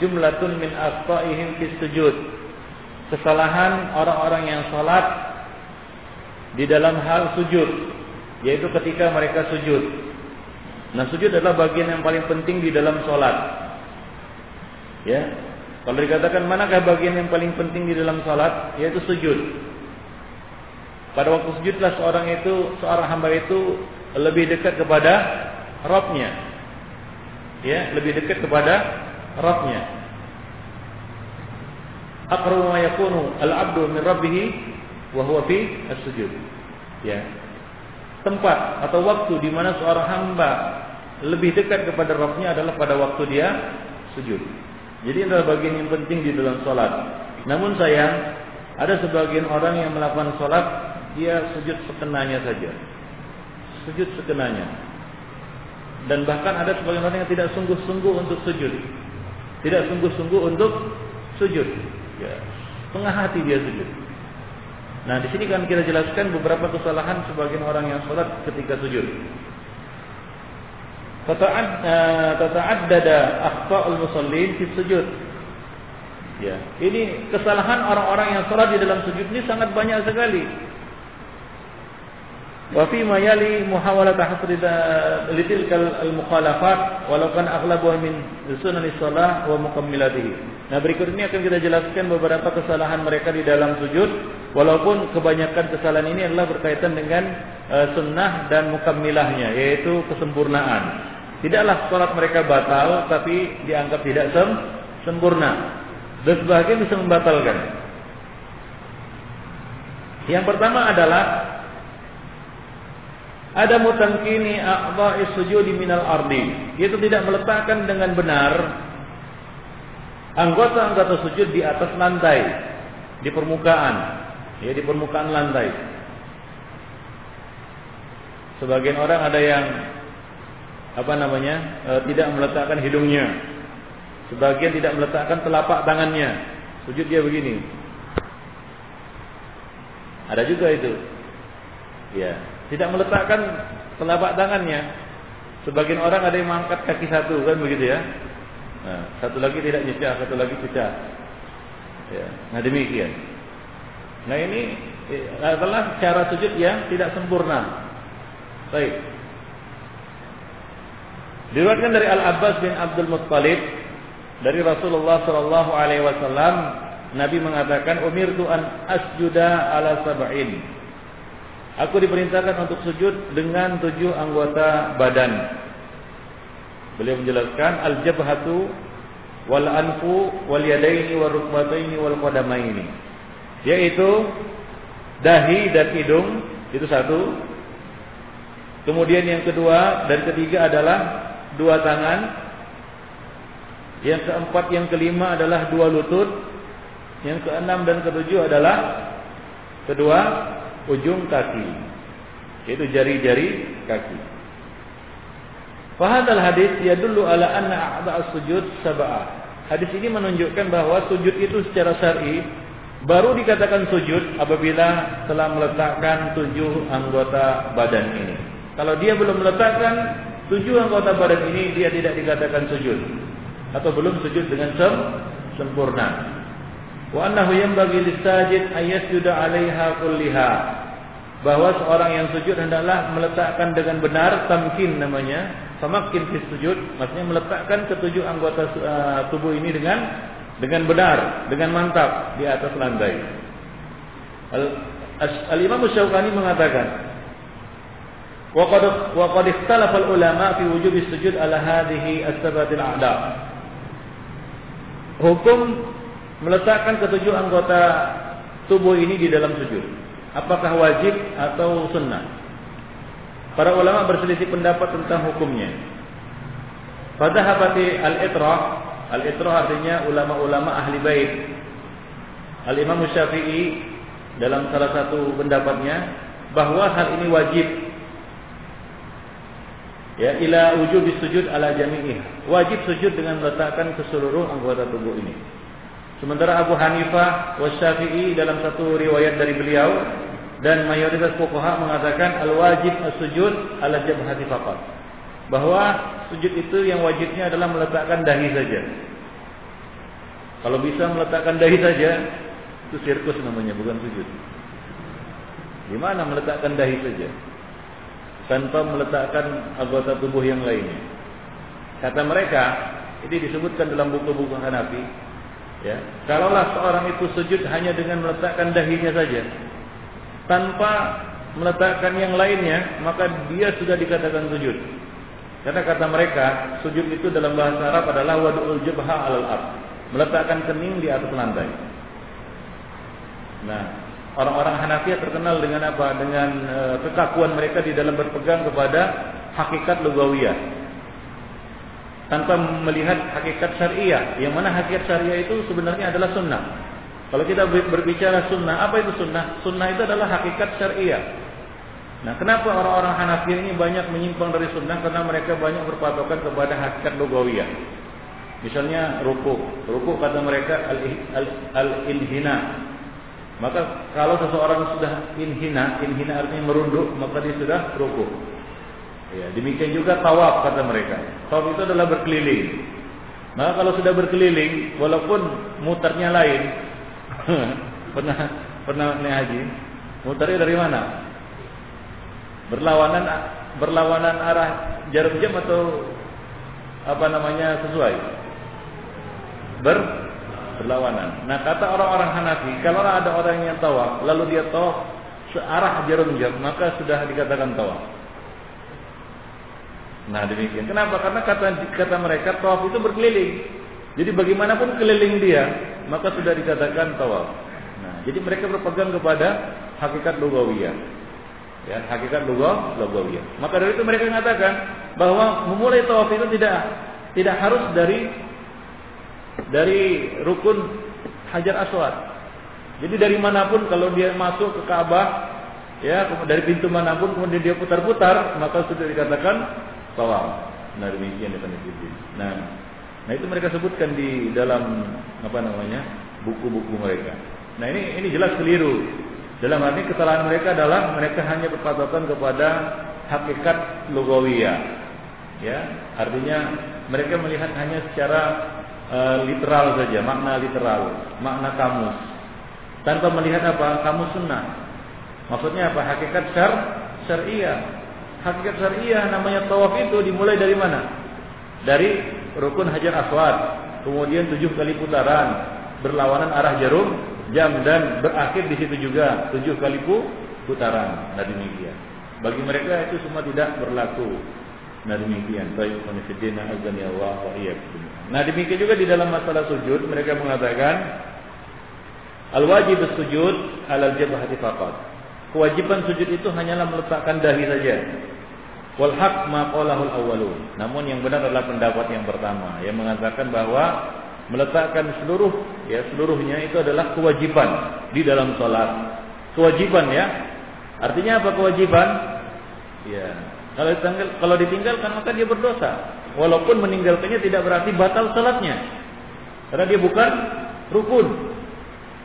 jumlatun min aqtaihim fi sujud. Kesalahan orang-orang yang salat di dalam hal sujud, yaitu ketika mereka sujud. Nah, sujud adalah bagian yang paling penting di dalam salat. Ya. Kalau dikatakan manakah bagian yang paling penting di dalam salat, yaitu sujud. Pada waktu sujudlah seorang itu, seorang hamba itu lebih dekat kepada Robnya. Ya, lebih dekat kepada Robnya. Aqrabu ma yakunu al-'abdu min rabbih wa huwa fi as-sujud. Ya. Tempat atau waktu di mana seorang hamba lebih dekat kepada Robnya adalah pada waktu dia sujud. Jadi ini adalah bagian yang penting di dalam sholat. Namun sayang, ada sebagian orang yang melakukan sholat dia sujud sekenanya saja sujud sekenanya. Dan bahkan ada sebagian orang yang tidak sungguh-sungguh untuk sujud. Tidak sungguh-sungguh untuk sujud. Ya, setengah hati dia sujud. Nah, di sini kan kita jelaskan beberapa kesalahan sebagian orang yang sholat ketika sujud. Tata'addada akhta'ul musallin fi sujud. Ya, ini kesalahan orang-orang yang salat di dalam sujud ini sangat banyak sekali. Wa fi ma yali muhawalat hasri litilkal al-mukhalafat walau kan aghlabu min sunan wa mukammilatihi. Nah, berikut ini akan kita jelaskan beberapa kesalahan mereka di dalam sujud walaupun kebanyakan kesalahan ini adalah berkaitan dengan uh, sunnah dan mukammilahnya yaitu kesempurnaan. Tidaklah salat mereka batal tapi dianggap tidak sem sempurna. Dan sebagian bisa membatalkan. Yang pertama adalah ada mutamkini a'dha'i sujudi minal ardi. Yaitu tidak meletakkan dengan benar anggota-anggota sujud di atas lantai, di permukaan, ya di permukaan lantai. Sebagian orang ada yang apa namanya e, tidak meletakkan hidungnya Sebagian tidak meletakkan telapak tangannya. Sujud dia begini. Ada juga itu. Ya, tidak meletakkan telapak tangannya. Sebagian orang ada yang mengangkat kaki satu kan begitu ya. Nah, satu lagi tidak nyecah, satu lagi pecah. Ya, nah demikian. Nah ini eh, adalah cara sujud yang tidak sempurna. Baik. Diriwayatkan dari Al Abbas bin Abdul Muttalib dari Rasulullah Shallallahu Alaihi Wasallam Nabi mengatakan umir an asjuda ala sab'in Aku diperintahkan untuk sujud dengan tujuh anggota badan. Beliau menjelaskan al-jabhatu wal anfu wal yadaini wal rukbataini wal qadamaini. Yaitu dahi dan hidung itu satu. Kemudian yang kedua dan ketiga adalah dua tangan yang keempat, yang kelima adalah dua lutut. Yang keenam dan ketujuh adalah kedua ujung kaki. Yaitu jari-jari kaki. Fahadal hadis dulu ala anna a'da sujud sab'ah. Hadis ini menunjukkan bahwa sujud itu secara syar'i baru dikatakan sujud apabila telah meletakkan tujuh anggota badan ini. Kalau dia belum meletakkan tujuh anggota badan ini, dia tidak dikatakan sujud atau belum sujud dengan sem sempurna. Wa annahu yanbaghi lis-sajid ayyasjuda 'alaiha kulliha. Bahwa seorang yang sujud hendaklah meletakkan dengan benar tamkin namanya, semakin fi sujud, maksudnya meletakkan ketujuh anggota uh, tubuh ini dengan dengan benar, dengan mantap di atas lantai. Al-Imam Syaukani mengatakan, Wa qad wa qad ikhtalafa al-ulama fi wujubi sujud ala hadhihi as-sabatil a'da hukum meletakkan ketujuh anggota tubuh ini di dalam sujud. Apakah wajib atau sunnah? Para ulama berselisih pendapat tentang hukumnya. Pada hafati al-itrah, al-itrah artinya ulama-ulama ahli bait. Al-Imam Syafi'i dalam salah satu pendapatnya bahwa hal ini wajib ya ila wujub sujud ala jami'ih wajib sujud dengan meletakkan ke seluruh anggota tubuh ini sementara Abu Hanifah wa Syafi'i dalam satu riwayat dari beliau dan mayoritas fuqaha mengatakan al wajib as-sujud ala jabhati faqat. Bahwa sujud itu yang wajibnya adalah meletakkan dahi saja. Kalau bisa meletakkan dahi saja itu sirkus namanya bukan sujud. Gimana meletakkan dahi saja? Tanpa meletakkan anggota tubuh yang lainnya. Kata mereka, ini disebutkan dalam buku-buku Hanafi, ya. Kalaulah seorang itu sujud hanya dengan meletakkan dahinya saja, tanpa meletakkan yang lainnya, maka dia sudah dikatakan sujud. Karena kata mereka, sujud itu dalam bahasa Arab adalah wadul jabha ard, meletakkan kening di atas lantai. Nah, Orang-orang Hanafi terkenal dengan apa? Dengan e, kekakuan mereka di dalam berpegang kepada hakikat lugawiyah. Tanpa melihat hakikat syariah. Yang mana hakikat syariah itu sebenarnya adalah sunnah. Kalau kita berbicara sunnah, apa itu sunnah? Sunnah itu adalah hakikat syariah. Nah, kenapa orang-orang Hanafi ini banyak menyimpang dari sunnah? Karena mereka banyak berpatokan kepada hakikat lugawiyah. Misalnya ruku. Ruku kata mereka al-inhina. Maka kalau seseorang sudah inhina, inhina artinya merunduk, maka dia sudah rukuk. Ya, demikian juga tawaf kata mereka. Tawaf itu adalah berkeliling. Maka kalau sudah berkeliling, walaupun muternya lain, pernah pernah naik haji, muternya dari mana? Berlawanan berlawanan arah jarum jam atau apa namanya sesuai? Ber berlawanan. Nah kata orang-orang Hanafi, kalau ada orang yang tawaf, lalu dia tawaf searah jarum jam, maka sudah dikatakan tawaf. Nah demikian. Kenapa? Karena kata kata mereka tawaf itu berkeliling. Jadi bagaimanapun keliling dia, maka sudah dikatakan tawaf. Nah, jadi mereka berpegang kepada hakikat lugawiyah. Ya, hakikat lugah lugawiyah. Maka dari itu mereka mengatakan bahwa memulai tawaf itu tidak tidak harus dari dari rukun Hajar Aswad. Jadi dari mana pun kalau dia masuk ke Ka'bah, ya dari pintu mana pun kemudian dia putar-putar, maka sudah dikatakan tawaf. Nah demikian ya Nah, nah itu mereka sebutkan di dalam apa namanya buku-buku mereka. Nah ini ini jelas keliru. Dalam arti kesalahan mereka adalah mereka hanya berpatokan kepada hakikat lugawiyah. Ya, artinya mereka melihat hanya secara uh, literal saja, makna literal, makna kamus. Tanpa melihat apa? Kamus sunnah. Maksudnya apa? Hakikat syar syariah hakikat syariah namanya tawaf itu dimulai dari mana? Dari rukun hajar aswad, kemudian tujuh kali putaran, berlawanan arah jarum, jam dan berakhir di situ juga tujuh kali putaran. Nah demikian. Bagi mereka itu semua tidak berlaku. Nah demikian. Baik manifidina azan ya Allah wa Nah demikian juga di dalam masalah sujud mereka mengatakan al wajib sujud alal jabhati faqat. Kewajiban sujud itu hanyalah meletakkan dahi saja. Wal haq ma qalahul awwalun. Namun yang benar adalah pendapat yang pertama yang mengatakan bahwa meletakkan seluruh ya seluruhnya itu adalah kewajiban di dalam salat. Kewajiban ya. Artinya apa kewajiban? Ya. Kalau ditinggal, kalau ditinggalkan maka dia berdosa. Walaupun meninggalkannya tidak berarti batal salatnya. Karena dia bukan rukun.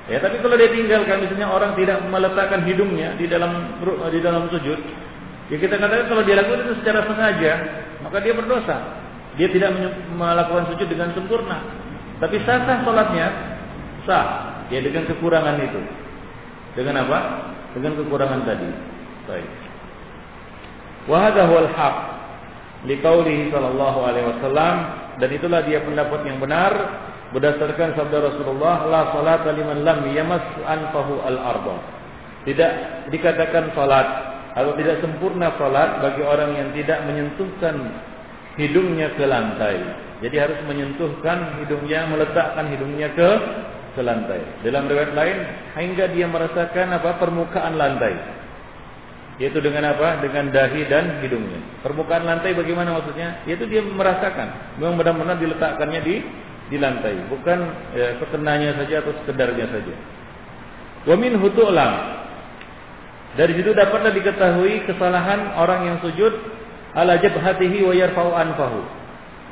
Ya, tapi kalau dia tinggalkan misalnya orang tidak meletakkan hidungnya di dalam di dalam sujud, Ya kita katakan kalau dia lakukan itu secara sengaja, maka dia berdosa. Dia tidak melakukan sujud dengan sempurna. Tapi sah sah sholatnya, sah. Ya dengan kekurangan itu. Dengan apa? Dengan kekurangan tadi. Baik. Wahada huwal haq. Liqaulihi sallallahu alaihi wasallam dan itulah dia pendapat yang benar berdasarkan sabda Rasulullah la salata liman lam yamas anfahu al-arba. Tidak dikatakan salat atau tidak sempurna salat bagi orang yang tidak menyentuhkan hidungnya ke lantai. Jadi harus menyentuhkan hidungnya, meletakkan hidungnya ke ke lantai. Dalam riwayat lain hingga dia merasakan apa permukaan lantai. Yaitu dengan apa? Dengan dahi dan hidungnya. Permukaan lantai bagaimana maksudnya? Yaitu dia merasakan. Memang benar-benar diletakkannya di di lantai, bukan ya, saja atau sekedarnya saja. Wa min hutu'lam dari situ dapatlah diketahui kesalahan orang yang sujud ala jabhatihi wa yarfa'u anfahu.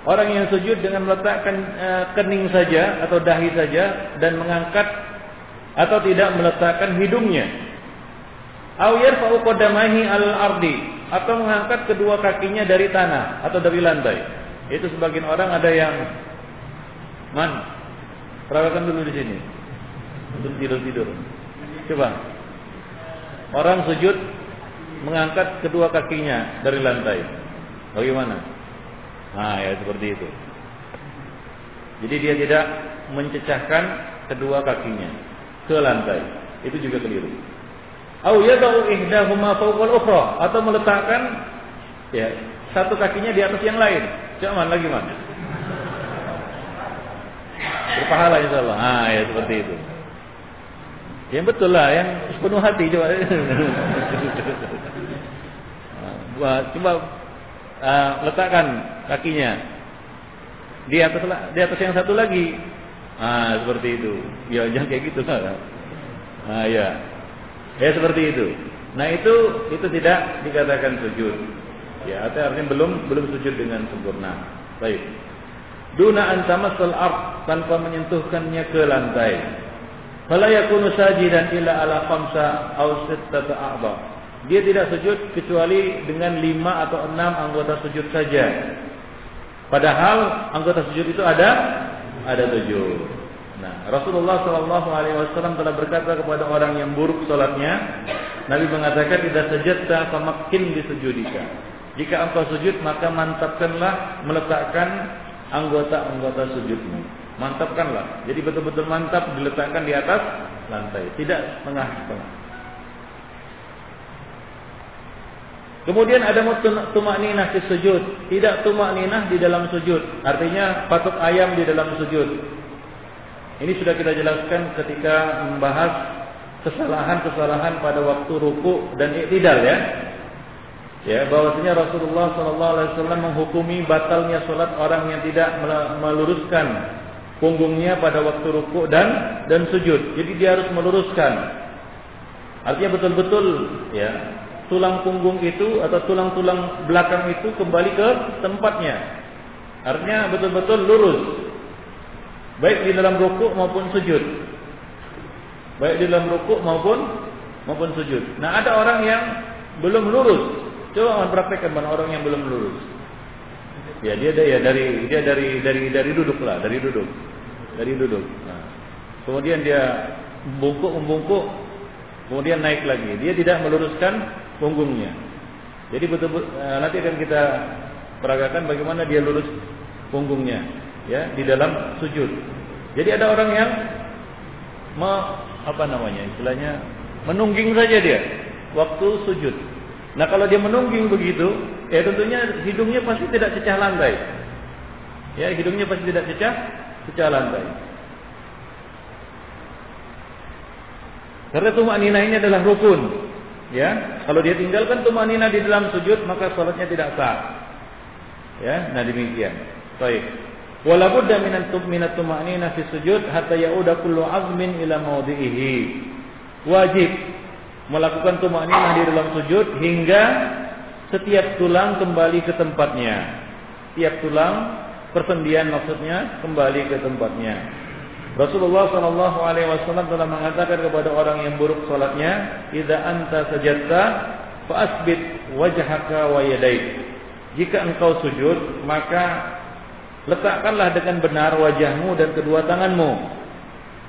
Orang yang sujud dengan meletakkan uh, kening saja atau dahi saja dan mengangkat atau tidak meletakkan hidungnya. Au yarfa'u qadamaihi al-ardi atau mengangkat kedua kakinya dari tanah atau dari lantai. Itu sebagian orang ada yang man perawatan dulu di sini untuk tidur-tidur. Coba Orang sujud mengangkat kedua kakinya dari lantai. Bagaimana? Nah, ya seperti itu. Jadi dia tidak mencecahkan kedua kakinya ke lantai. Itu juga keliru. Au yadau ihdahuma fawqal ukhra atau meletakkan ya satu kakinya di atas yang lain. Cuman lagi mana? Berpahala insyaallah. Ah, ya seperti itu. Yang betul lah, yang sepenuh hati coba. coba uh, letakkan kakinya di atas di atas yang satu lagi. Ah, seperti itu. Ya jangan kayak gitu lah. Ah, ya. Ya seperti itu. Nah, itu itu tidak dikatakan sujud. Ya, artinya belum belum sujud dengan sempurna. Baik. Duna antamasal ard tanpa menyentuhkannya ke lantai. Fala yakunu sajidan illa ala khamsa aw sittata a'dha. Dia tidak sujud kecuali dengan lima atau enam anggota sujud saja. Padahal anggota sujud itu ada ada tujuh. Nah, Rasulullah Shallallahu Alaihi Wasallam telah berkata kepada orang yang buruk sholatnya, Nabi mengatakan tidak sejata semakin disujudika. Jika engkau sujud maka mantapkanlah meletakkan anggota-anggota sujudmu. Mantapkanlah. Jadi betul-betul mantap diletakkan di atas lantai, tidak setengah-setengah. Kemudian ada tumak ninah di sujud. Tidak tumak ninah di dalam sujud. Artinya patok ayam di dalam sujud. Ini sudah kita jelaskan ketika membahas kesalahan-kesalahan pada waktu ruku dan iktidal ya. Ya, bahwasanya Rasulullah wasallam menghukumi batalnya salat orang yang tidak meluruskan punggungnya pada waktu ruku dan dan sujud. Jadi dia harus meluruskan. Artinya betul-betul ya, tulang punggung itu atau tulang-tulang belakang itu kembali ke tempatnya. Artinya betul-betul lurus. Baik di dalam rukuk maupun sujud. Baik di dalam rukuk maupun maupun sujud. Nah, ada orang yang belum lurus. Coba mempraktekkan mana orang yang belum lurus. Ya, dia dia ya dari dia dari dari dari duduk lah, dari duduk. Dari duduk. Nah, kemudian dia membungkuk membungkuk kemudian naik lagi. Dia tidak meluruskan punggungnya. Jadi betul, betul eh, nanti akan kita peragakan bagaimana dia lurus punggungnya ya di dalam sujud. Jadi ada orang yang me, apa namanya istilahnya menungging saja dia waktu sujud. Nah kalau dia menungging begitu, ya tentunya hidungnya pasti tidak cecah lantai. Ya hidungnya pasti tidak cecah cecah lantai. Karena tumak nina ini adalah rukun. Ya, kalau dia tinggalkan tumanina di dalam sujud maka salatnya tidak sah. Ya, nah demikian. Baik. Wala budda min minat tumanina fi sujud hatta yauda kullu azmin ila mawdi'ihi. Wajib melakukan tumanina di dalam sujud hingga setiap tulang kembali ke tempatnya. Tiap tulang persendian maksudnya kembali ke tempatnya. Rasulullah Shallallahu Alaihi Wasallam telah mengatakan kepada orang yang buruk salatnya, "Ida anta sajadta, faasbit wajhaka wa yadaik." Jika engkau sujud, maka letakkanlah dengan benar wajahmu dan kedua tanganmu.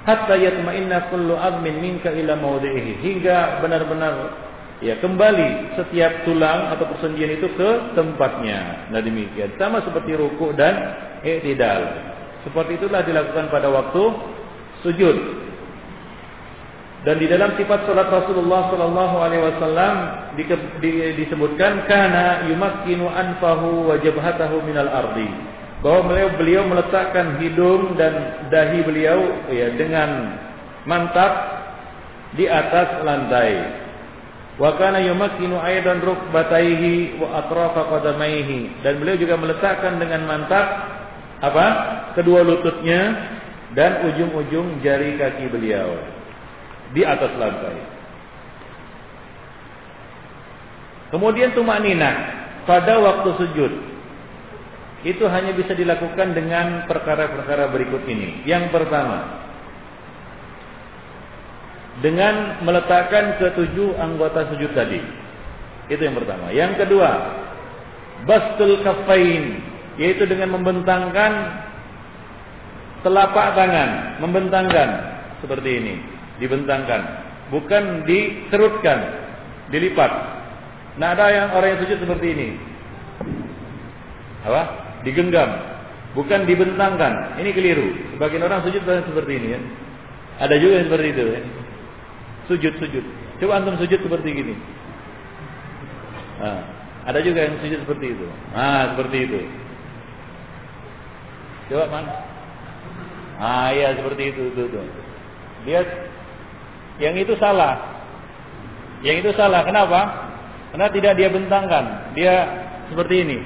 Hatta yatma'inna kullu azmin minka ila mawdi'ihi. Hingga benar-benar ya kembali setiap tulang atau persendian itu ke tempatnya. Nah demikian. Sama seperti ruku dan i'tidal. Seperti itulah dilakukan pada waktu sujud. Dan di dalam sifat salat Rasulullah sallallahu alaihi wasallam disebutkan kana yumakkinu anfahu wa jabhatahu minal ardi. Bahwa beliau beliau meletakkan hidung dan dahi beliau ya dengan mantap di atas lantai. Wa kana yumakkinu aidan rukbataihi wa atrafa qadamaihi dan beliau juga meletakkan dengan mantap apa? Kedua lututnya dan ujung-ujung jari kaki beliau di atas lantai. Kemudian tumak nina pada waktu sujud itu hanya bisa dilakukan dengan perkara-perkara berikut ini. Yang pertama, dengan meletakkan ketujuh anggota sujud tadi. Itu yang pertama. Yang kedua, bastul kafain yaitu dengan membentangkan telapak tangan, membentangkan seperti ini, dibentangkan, bukan diserutkan, dilipat. Nah ada yang orang yang sujud seperti ini, apa? Digenggam, bukan dibentangkan. Ini keliru. Sebagian orang sujud seperti ini ya. Ada juga yang seperti itu ya. Sujud sujud. Coba antum sujud seperti gini. Nah, ada juga yang sujud seperti itu. Nah, seperti itu. Coba mana? Ah iya seperti itu itu itu. Dia yang itu salah. Yang itu salah. Kenapa? Karena tidak dia bentangkan. Dia seperti ini.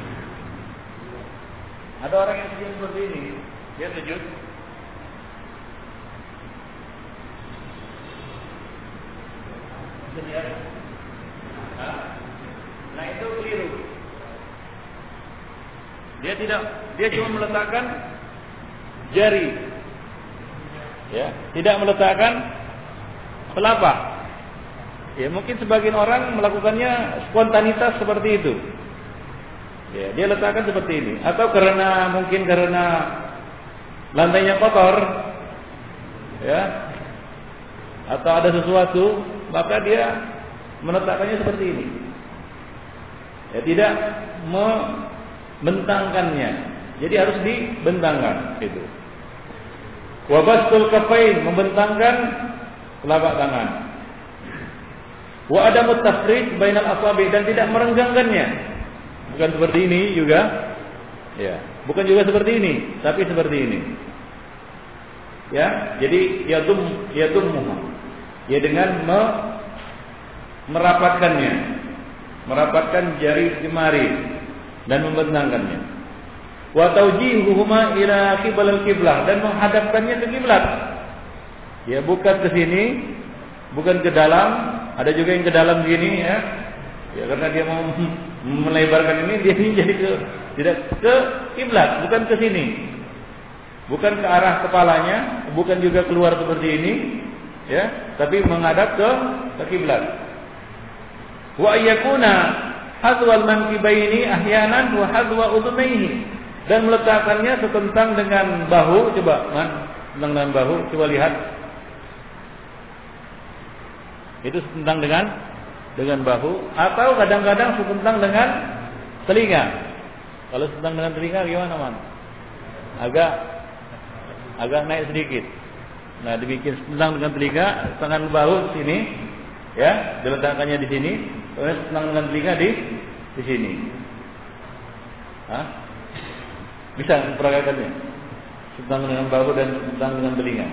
Ada orang yang sujud seperti ini. Dia sujud. Nah itu keliru. Dia tidak, dia cuma meletakkan jari. Ya, tidak meletakkan telapak. Ya, mungkin sebagian orang melakukannya spontanitas seperti itu. Ya, dia letakkan seperti ini. Atau karena mungkin karena lantainya kotor, ya, atau ada sesuatu, maka dia menetapkannya seperti ini. Ya, tidak membentangkannya. Jadi harus dibentangkan itu. Wabastul kafain membentangkan telapak tangan. Wa ada tafriq bainal asabi dan tidak merenggangkannya. Bukan seperti ini juga. Ya, bukan juga seperti ini, tapi seperti ini. Ya, jadi yadum yadummuha. Ya dengan me, merapatkannya. Merapatkan jari jemari dan membentangkannya. Wa tawjihuhuma ila qibal al-qiblah dan menghadapkannya ke kiblat. Ya, bukan ke sini, bukan ke dalam, ada juga yang ke dalam gini ya. Ya karena dia mau melebarkan ini dia ini jadi ke tidak ke kiblat, bukan ke sini. Bukan ke arah kepalanya, bukan juga keluar seperti ini, ya, tapi menghadap ke ke kiblat. Wa ayyakuna hadwal mankibaini ahyanan wa hadwa udunaihi dan meletakkannya setentang dengan bahu coba man dengan bahu coba lihat itu setentang dengan dengan bahu atau kadang-kadang setentang dengan telinga. Kalau setentang dengan telinga gimana man? Agak agak naik sedikit. Nah dibikin setentang dengan telinga, tangan bahu sini, ya diletakkannya di sini, kemudian setentang dengan telinga di di sini. Hah? Bisa peragakannya? Setentang dengan bahu dan setentang dengan telinga.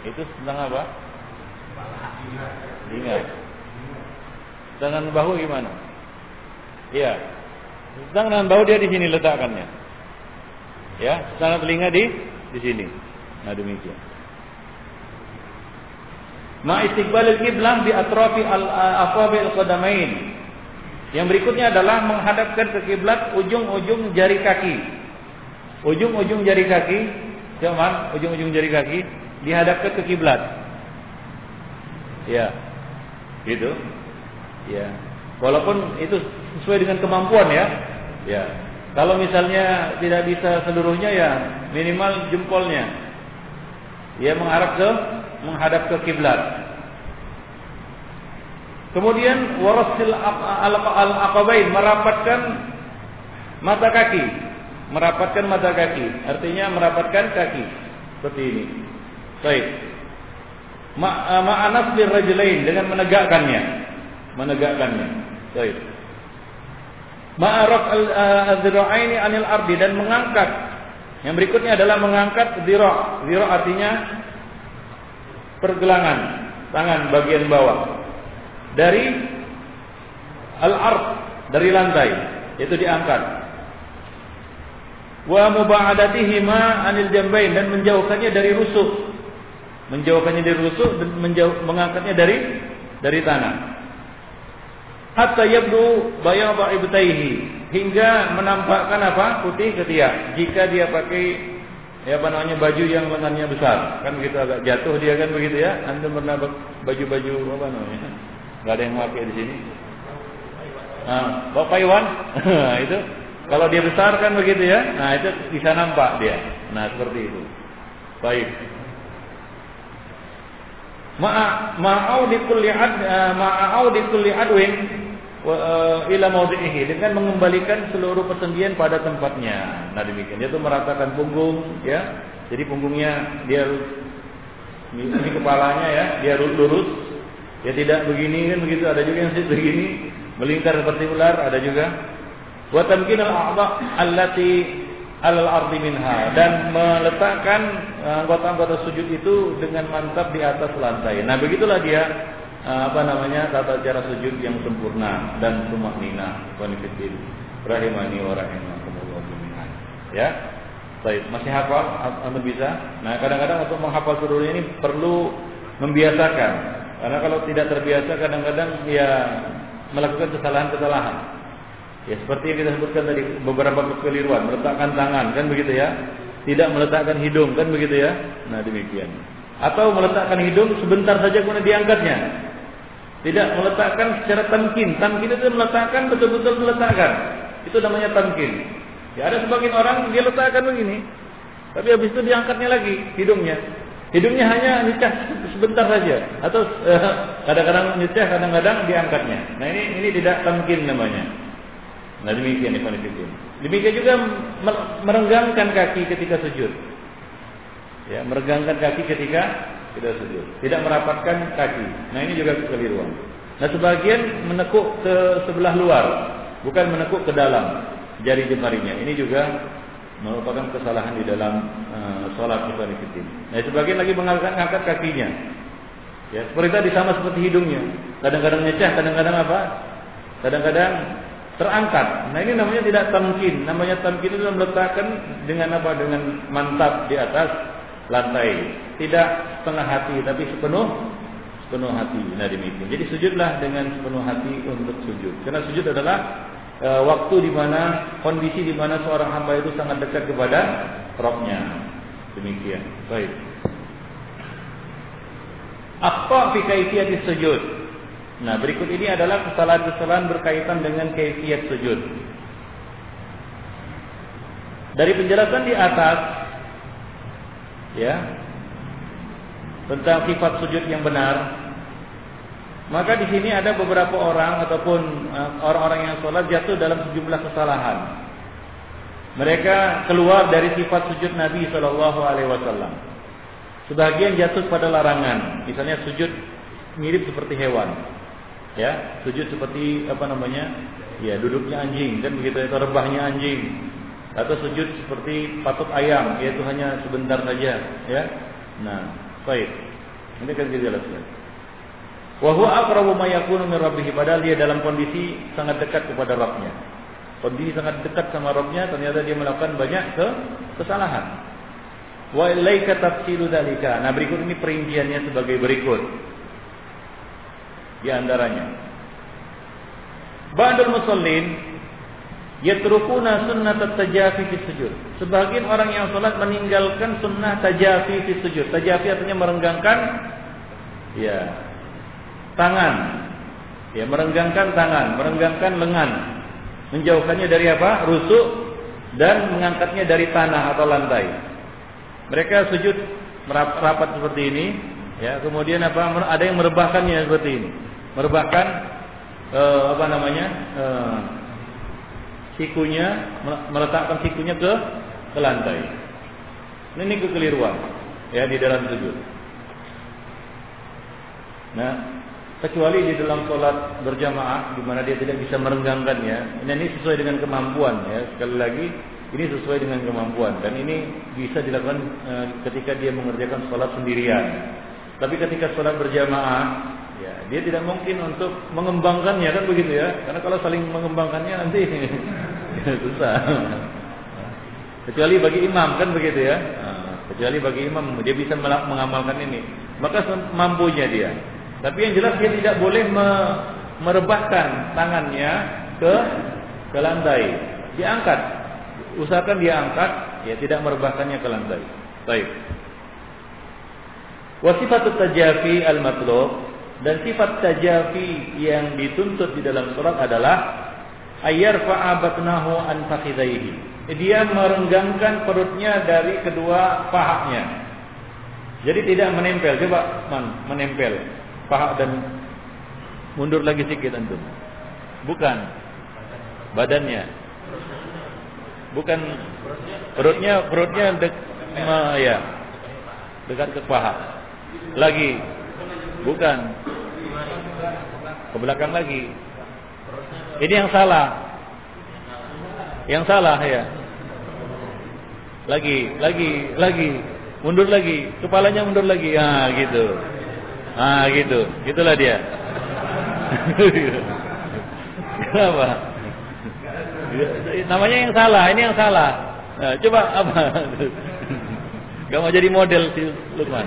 Itu tentang apa? Ingat. Dengan bahu gimana? Iya. Tentang dengan bahu dia di sini letakkannya. Ya, sedangkan telinga di di sini. Nah demikian. Ma istiqbalil kiblah di atrafi al-asabi al-qadamain. Yang berikutnya adalah menghadapkan ke kiblat ujung-ujung jari kaki. Ujung-ujung jari kaki, cuman ujung-ujung jari kaki dihadapkan ke kiblat. Ya. Gitu. Ya. Walaupun itu sesuai dengan kemampuan ya. Ya. Kalau misalnya tidak bisa seluruhnya ya minimal jempolnya. Ya menghadap ke menghadap ke kiblat. Kemudian warasil al-aqabain merapatkan mata kaki. Merapatkan mata kaki, artinya merapatkan kaki seperti ini. Baik. Ma'anas ma rajulain dengan menegakkannya. Menegakkannya. Baik. Ma'araf al-dhira'aini anil ardi dan mengangkat. Yang berikutnya adalah mengangkat dhira'. Dhira' artinya pergelangan tangan bagian bawah dari al-ard dari lantai itu diangkat wa muba'adatihima anil jambain dan menjauhkannya dari rusuk menjauhkannya dari rusuk dan mengangkatnya dari dari tanah. Hatta yabdu bayadha ibtaihi hingga menampakkan apa? putih ketiak. Jika dia pakai ya apa namanya baju yang lengannya besar, kan begitu agak jatuh dia kan begitu ya. Anda pernah baju-baju apa namanya? Enggak ada yang pakai di sini. Nah, Bapak Iwan, itu kalau dia besar kan begitu ya. Nah, itu bisa nampak dia. Nah, seperti itu. Baik ad eh, eh, ila dengan mengembalikan seluruh persendian pada tempatnya. Nah demikian dia itu meratakan punggung ya. Jadi punggungnya dia ini kepalanya ya, dia lurus. Ya tidak begini kan begitu, ada juga yang begini, melingkar seperti ular, ada juga. Wa tamkin al-a'dha allati alal ardi minha dan meletakkan eh, anggota-anggota sujud itu dengan mantap di atas lantai. Nah, begitulah dia eh, apa namanya tata cara sujud yang sempurna dan tumaknina. Qanifiddin rahimani wa rahimakumullah jami'an. Ya. Baik, masih hafal? Anda bisa? Nah, kadang-kadang untuk menghafal seluruhnya ini perlu membiasakan. Karena kalau tidak terbiasa kadang-kadang ya melakukan kesalahan-kesalahan. Ya seperti yang kita sebutkan tadi beberapa kekeliruan, meletakkan tangan kan begitu ya. Tidak meletakkan hidung kan begitu ya. Nah demikian. Atau meletakkan hidung sebentar saja kemudian diangkatnya. Tidak meletakkan secara tamkin. Tamkin itu meletakkan betul-betul meletakkan. Itu namanya tamkin. Ya ada sebagian orang dia letakkan begini. Tapi habis itu diangkatnya lagi hidungnya. Hidungnya hanya nikah sebentar saja atau eh, kadang-kadang uh, nikah, kadang-kadang diangkatnya. Nah ini ini tidak tamkin namanya. Nah demikian Ibn Demikian juga merenggangkan kaki ketika sujud. Ya, merenggangkan kaki ketika tidak sujud. Tidak merapatkan kaki. Nah ini juga kekeliruan. Nah sebagian menekuk ke sebelah luar, bukan menekuk ke dalam jari jemarinya. Ini juga merupakan kesalahan di dalam uh, sholat ibadah Nah sebagian lagi mengangkat angkat kakinya. Ya, seperti tadi sama seperti hidungnya. Kadang-kadang nyecah, kadang-kadang apa? Kadang-kadang terangkat. Nah ini namanya tidak tamkin. Namanya tamkin itu meletakkan dengan apa? Dengan mantap di atas lantai. Tidak setengah hati, tapi sepenuh sepenuh hati. Nah demikian. Jadi sujudlah dengan sepenuh hati untuk sujud. Karena sujud adalah e, waktu di mana kondisi di mana seorang hamba itu sangat dekat kepada Rabbnya. Demikian. Baik. Apa fi kaifiyati sujud? Nah, berikut ini adalah kesalahan-kesalahan berkaitan dengan kaifiyat sujud. Dari penjelasan di atas ya tentang sifat sujud yang benar maka di sini ada beberapa orang ataupun eh, orang-orang yang sholat jatuh dalam sejumlah kesalahan. Mereka keluar dari sifat sujud Nabi Shallallahu Alaihi Wasallam. Sebagian jatuh pada larangan, misalnya sujud mirip seperti hewan, ya sujud seperti apa namanya, ya duduknya anjing kan begitu itu rebahnya anjing, atau sujud seperti patut ayam, yaitu hanya sebentar saja, ya. Nah, baik, ini kan kita jelaskan. Wa huwa aqrabu ma yakunu min dia dalam kondisi sangat dekat kepada Rabbnya. Kondisi sangat dekat sama Rabbnya ternyata dia melakukan banyak ke kesalahan. Wa ilaika tafsilu dalika. Nah, berikut ini perinciannya sebagai berikut. Di antaranya Ba'dul musallin yatrukuna sunnat tajafi fi sujud. Sebagian orang yang salat meninggalkan sunnah tajafi fi sujud. Tajafi artinya merenggangkan ya tangan. Ya, merenggangkan tangan, merenggangkan lengan. Menjauhkannya dari apa? Rusuk dan mengangkatnya dari tanah atau lantai. Mereka sujud rapat seperti ini, ya. Kemudian apa? Ada yang merebahkannya seperti ini. Merebahkan eh, apa namanya? Eh, sikunya, meletakkan sikunya ke ke lantai. Ini kekeliruan ya di dalam sujud. Nah, kecuali di dalam sholat berjamaah di mana dia tidak bisa merenggangkannya. Dan ini sesuai dengan kemampuan ya. Sekali lagi ini sesuai dengan kemampuan dan ini bisa dilakukan e, ketika dia mengerjakan sholat sendirian. Tapi ketika sholat berjamaah, ya dia tidak mungkin untuk mengembangkannya kan begitu ya. Karena kalau saling mengembangkannya nanti susah. Kecuali bagi imam kan begitu ya. Nah, kecuali bagi imam dia bisa mengamalkan ini. Maka mampunya dia. Tapi yang jelas dia tidak boleh me merebahkan tangannya ke ke lantai. Diangkat. Usahakan dia angkat, ya tidak merebahkannya ke lantai. Baik. Wasifat tajafi al-matlub dan sifat tajafi yang dituntut di dalam surat adalah ayar fa'abatnahu an. Dia merenggangkan perutnya dari kedua pahanya. Jadi tidak menempel. Coba man, menempel paha dan mundur lagi sedikit antum. Bukan badannya. Bukan perutnya perutnya dek, ma, ya dekat ke paha. Lagi bukan ke belakang lagi. Ini yang salah. Yang salah ya. Lagi, lagi, lagi. Mundur lagi. Kepalanya mundur lagi. Ah, gitu. Ah gitu, gitulah dia. Kenapa? Namanya yang salah, ini yang salah. Nah, coba apa? Gak mau jadi model si Lukman.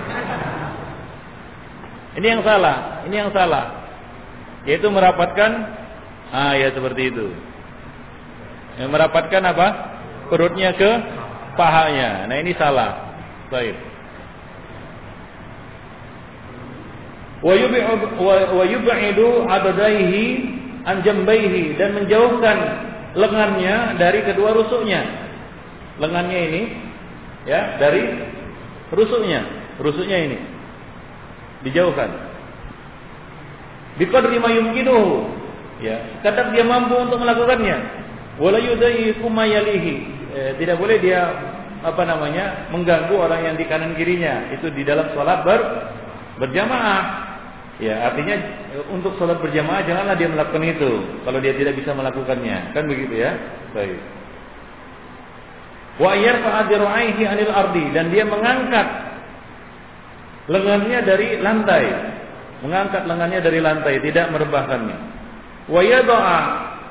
Ini yang salah, ini yang salah. Yaitu merapatkan, ah ya seperti itu. Yang merapatkan apa? Perutnya ke pahanya. Nah ini salah. Baik. wa yub'idu adadaihi an jambaihi dan menjauhkan lengannya dari kedua rusuknya. Lengannya ini ya dari rusuknya, rusuknya ini dijauhkan. Biqadri ma yumkinuhu. Ya, kadang dia mampu untuk melakukannya. Wala yudayyiqu ma yalihi. Eh, tidak boleh dia apa namanya? mengganggu orang yang di kanan kirinya. Itu di dalam salat ber berjamaah. Ya, artinya untuk sholat berjamaah janganlah dia melakukan itu kalau dia tidak bisa melakukannya. Kan begitu ya? Baik. Wa yarfa'a dir'aihi 'anil ardi dan dia mengangkat lengannya dari lantai. Mengangkat lengannya dari lantai, tidak merebahkannya. Wa yada'a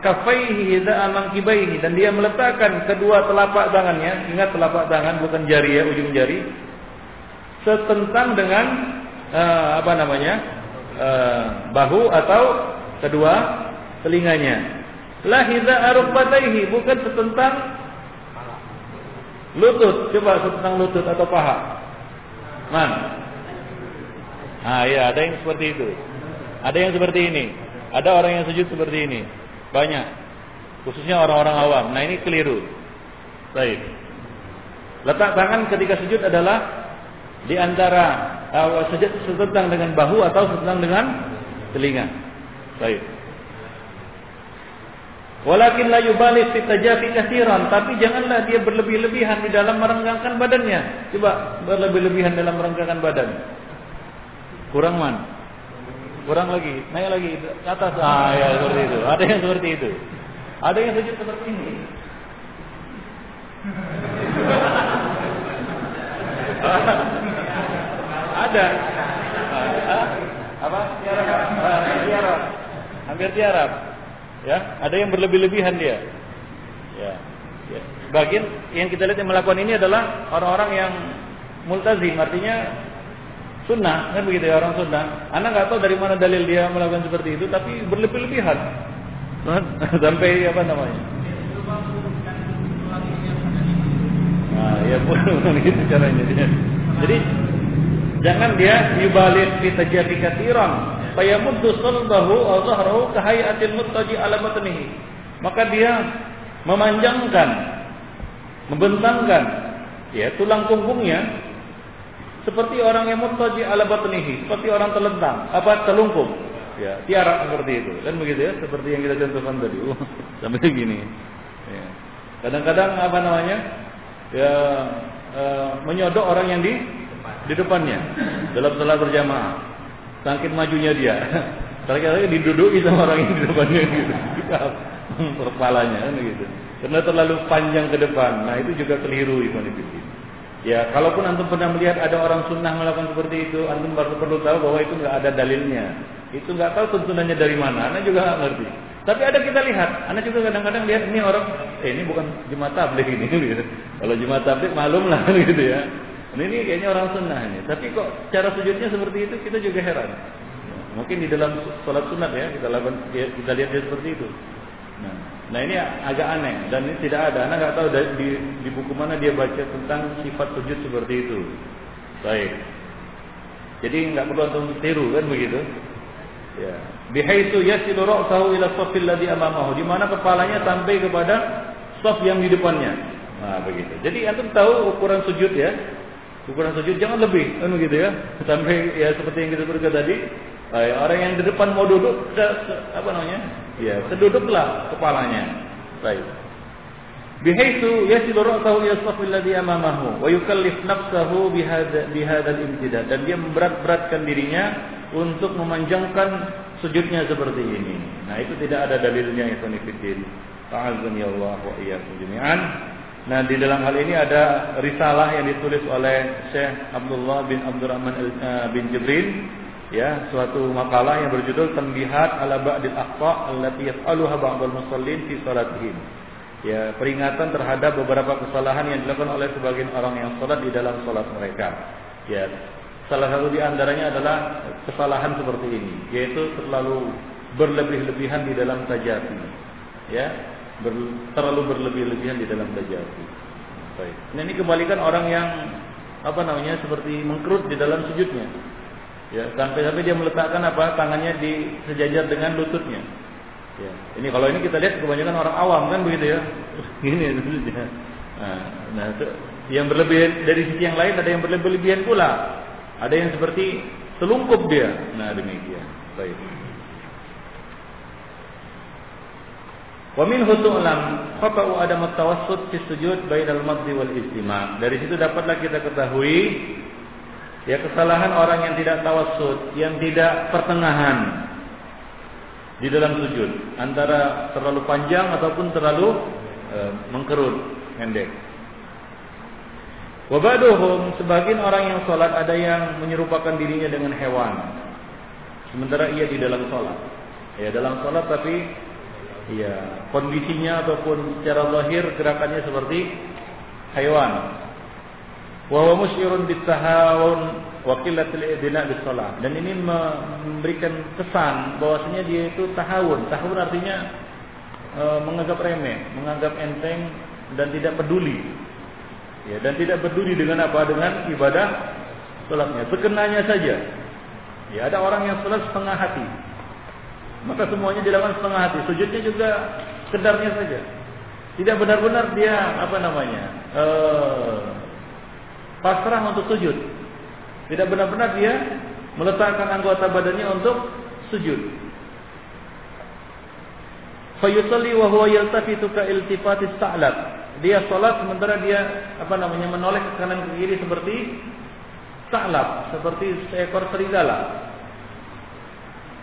kafaihi da'a mankibaihi dan dia meletakkan kedua telapak tangannya, ingat telapak tangan bukan jari ya, ujung jari, setentang dengan uh, apa namanya? Eh, bahu atau kedua telinganya. La arukbataihi bukan setentang lutut. Coba setentang lutut atau paha. Man. Ah ya, ada yang seperti itu. Ada yang seperti ini. Ada orang yang sujud seperti ini. Banyak. Khususnya orang-orang awam. Nah, ini keliru. Baik. Letak tangan ketika sujud adalah di antara uh, setentang dengan bahu atau setentang dengan telinga. Baik. Walakin la yubalik fi tajafi katsiran, tapi janganlah dia berlebih-lebihan di dalam merenggangkan badannya. Coba berlebih-lebihan dalam merenggangkan badan. Kurang man. Kurang lagi, naik lagi ke atas. Ah ya seperti itu. Ada yang seperti itu. Ada yang sujud seperti ini. ada. Apa? Tiarap. Hampir tiarap. Ya, ada yang berlebih-lebihan dia. Ya. ya. Bagian yang kita lihat yang melakukan ini adalah orang-orang yang multazim, artinya sunnah, kan begitu ya orang sunnah. Anak nggak tahu dari mana dalil dia melakukan seperti itu, tapi berlebih-lebihan. Sampai apa namanya? Nah, ya bukan gitu caranya. Jadi Jangan dia yubalik fi tajati katsiran fayamuddu salbahu aw zahrahu ka hayatil muttaji ala. Maka dia memanjangkan, membentangkan ya tulang punggungnya seperti orang yang muttaji ala batnihi, seperti orang telentang, apa telungkup. Ya, tiara seperti itu. Kan begitu ya, seperti yang kita contohkan tadi. Uh, sampai gini. Ya. Kadang-kadang apa namanya? Ya, uh, menyodok orang yang di di depannya dalam salat berjamaah. Saking majunya dia. Kadang-kadang diduduki sama orang yang di depannya gitu. Kepalanya kan gitu. Karena terlalu panjang ke depan. Nah, itu juga keliru Ibn Ya, kalaupun antum pernah melihat ada orang sunnah melakukan seperti itu, antum baru perlu tahu bahwa itu nggak ada dalilnya. Itu nggak tahu tuntunannya dari mana, anak juga nggak ngerti. Tapi ada kita lihat, anak juga kadang-kadang lihat ini orang, eh ini bukan jemaat tabligh ini, gitu. Kalau jemaat tabligh malum lah gitu ya. Nah, ini kayaknya orang sunnah ini. Tapi kok cara sujudnya seperti itu kita juga heran. Mungkin di dalam sholat sunat ya kita lakukan kita lihat dia seperti itu. Nah, nah ini agak aneh dan ini tidak ada. Anak nggak tahu di, di buku mana dia baca tentang sifat sujud seperti itu. Baik. Jadi nggak perlu untuk tiru kan begitu. Ya. Bihaitu yasilu ra'sahu ila safil ladzi amamahu. Di mana kepalanya sampai kepada saf yang di depannya. Nah, begitu. Jadi antum tahu ukuran sujud ya. Ukuran sujud jangan lebih, kan begitu ya. Sampai ya seperti yang kita berkata tadi, Baik, orang yang di depan mau duduk, apa namanya? Ya, seduduklah kepalanya. Baik. Bihaitu yasilu ra'sahu ila safil ladzi amamahu wa yukallif nafsahu bihadza bihadzal imtidad dan dia memberat-beratkan dirinya untuk memanjangkan sujudnya seperti ini. Nah, itu tidak ada dalilnya ya Fiddin. Ta'azzani Allah wa iyyakum jami'an. Nah di dalam hal ini ada risalah yang ditulis oleh Syekh Abdullah bin Abdurrahman eh, bin Jibril ya suatu makalah yang berjudul Tanbihat ala ba'dil aqta allati yaf'aluha ba'dul musallin fi salatihim. Ya, peringatan terhadap beberapa kesalahan yang dilakukan oleh sebagian orang yang salat di dalam salat mereka. Ya, salah satu di antaranya adalah kesalahan seperti ini, yaitu terlalu berlebih-lebihan di dalam tajati. Ya, ber, terlalu berlebih-lebihan di dalam tajati. Baik. Nah, ini kembalikan orang yang apa namanya seperti mengkerut di dalam sujudnya. Ya, sampai-sampai dia meletakkan apa tangannya di sejajar dengan lututnya. Ya. Ini kalau ini kita lihat kebanyakan orang awam kan begitu ya. Lututnya. Nah, nah yang berlebihan dari sisi yang lain ada yang berlebihan pula. Ada yang seperti selungkup dia. Nah, demikian. Baik. Wa min hutu'lam khata'u adam tawassut fi sujud bainal madhi wal istima'. Dari situ dapatlah kita ketahui ya kesalahan orang yang tidak tawassut, yang tidak pertengahan di dalam sujud antara terlalu panjang ataupun terlalu e, mengkerut, pendek. Wabaduhum sebagian orang yang sholat ada yang menyerupakan dirinya dengan hewan. Sementara ia di dalam sholat. Ya dalam sholat tapi ya kondisinya ataupun secara lahir gerakannya seperti hewan. Wa musyirun bitahawun wa qillatil idina bis Dan ini memberikan kesan bahwasanya dia itu tahawun. Tahawun artinya e, menganggap remeh, menganggap enteng dan tidak peduli. Ya, dan tidak peduli dengan apa? Dengan ibadah salatnya. Sekenanya saja. Ya, ada orang yang salat setengah hati. Maka semuanya dilakukan setengah hati. Sujudnya juga sekedarnya saja. Tidak benar-benar dia apa namanya uh, pasrah untuk sujud. Tidak benar-benar dia meletakkan anggota badannya untuk sujud. Fayusalli wa huwa yaltafitu ka iltifati sa'lab. Dia salat sementara dia apa namanya menoleh ke kanan ke kiri seperti sa'lab, seperti seekor serigala.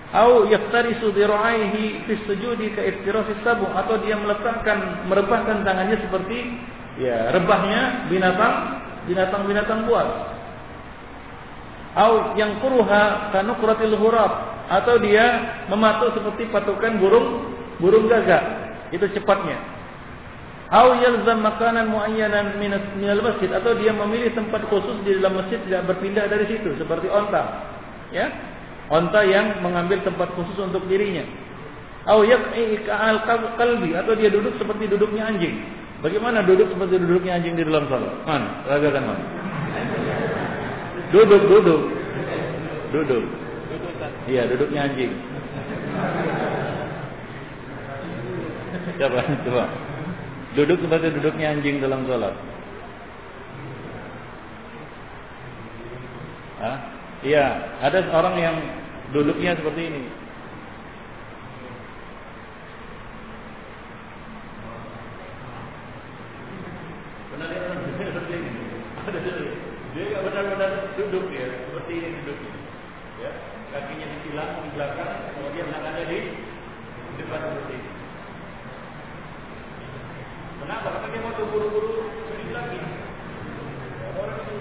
Au yaftarisu diraihi fi sujudi ka iftirafi sabu atau dia meletakkan merebahkan tangannya seperti ya rebahnya binatang binatang-binatang buas. Au yang kuruha kanukratil hurab atau dia mematuk seperti patukan burung burung gagak. Itu cepatnya. Au yalzam makanan muayyanan minal masjid atau dia memilih tempat khusus di dalam masjid tidak berpindah dari situ seperti onta. Ya, Onta yang mengambil tempat khusus untuk dirinya. Au yaq'i'al qalbi atau dia duduk seperti duduknya anjing. Bagaimana duduk seperti duduknya anjing di dalam salat? Man, ragakan man. Duduk, duduk. Duduk. Iya, duduknya anjing. Coba, coba. Duduk seperti duduknya anjing dalam salat. Hah? Iya, ada orang yang duduknya seperti ini. Benar dia seperti ini. Dia nggak benar-benar duduk ya, seperti ini duduknya. Ya, kakinya disilang di belakang, kemudian tangannya di depan seperti ini. Kenapa? Karena dia mau buru-buru berdiri lagi. Orang itu.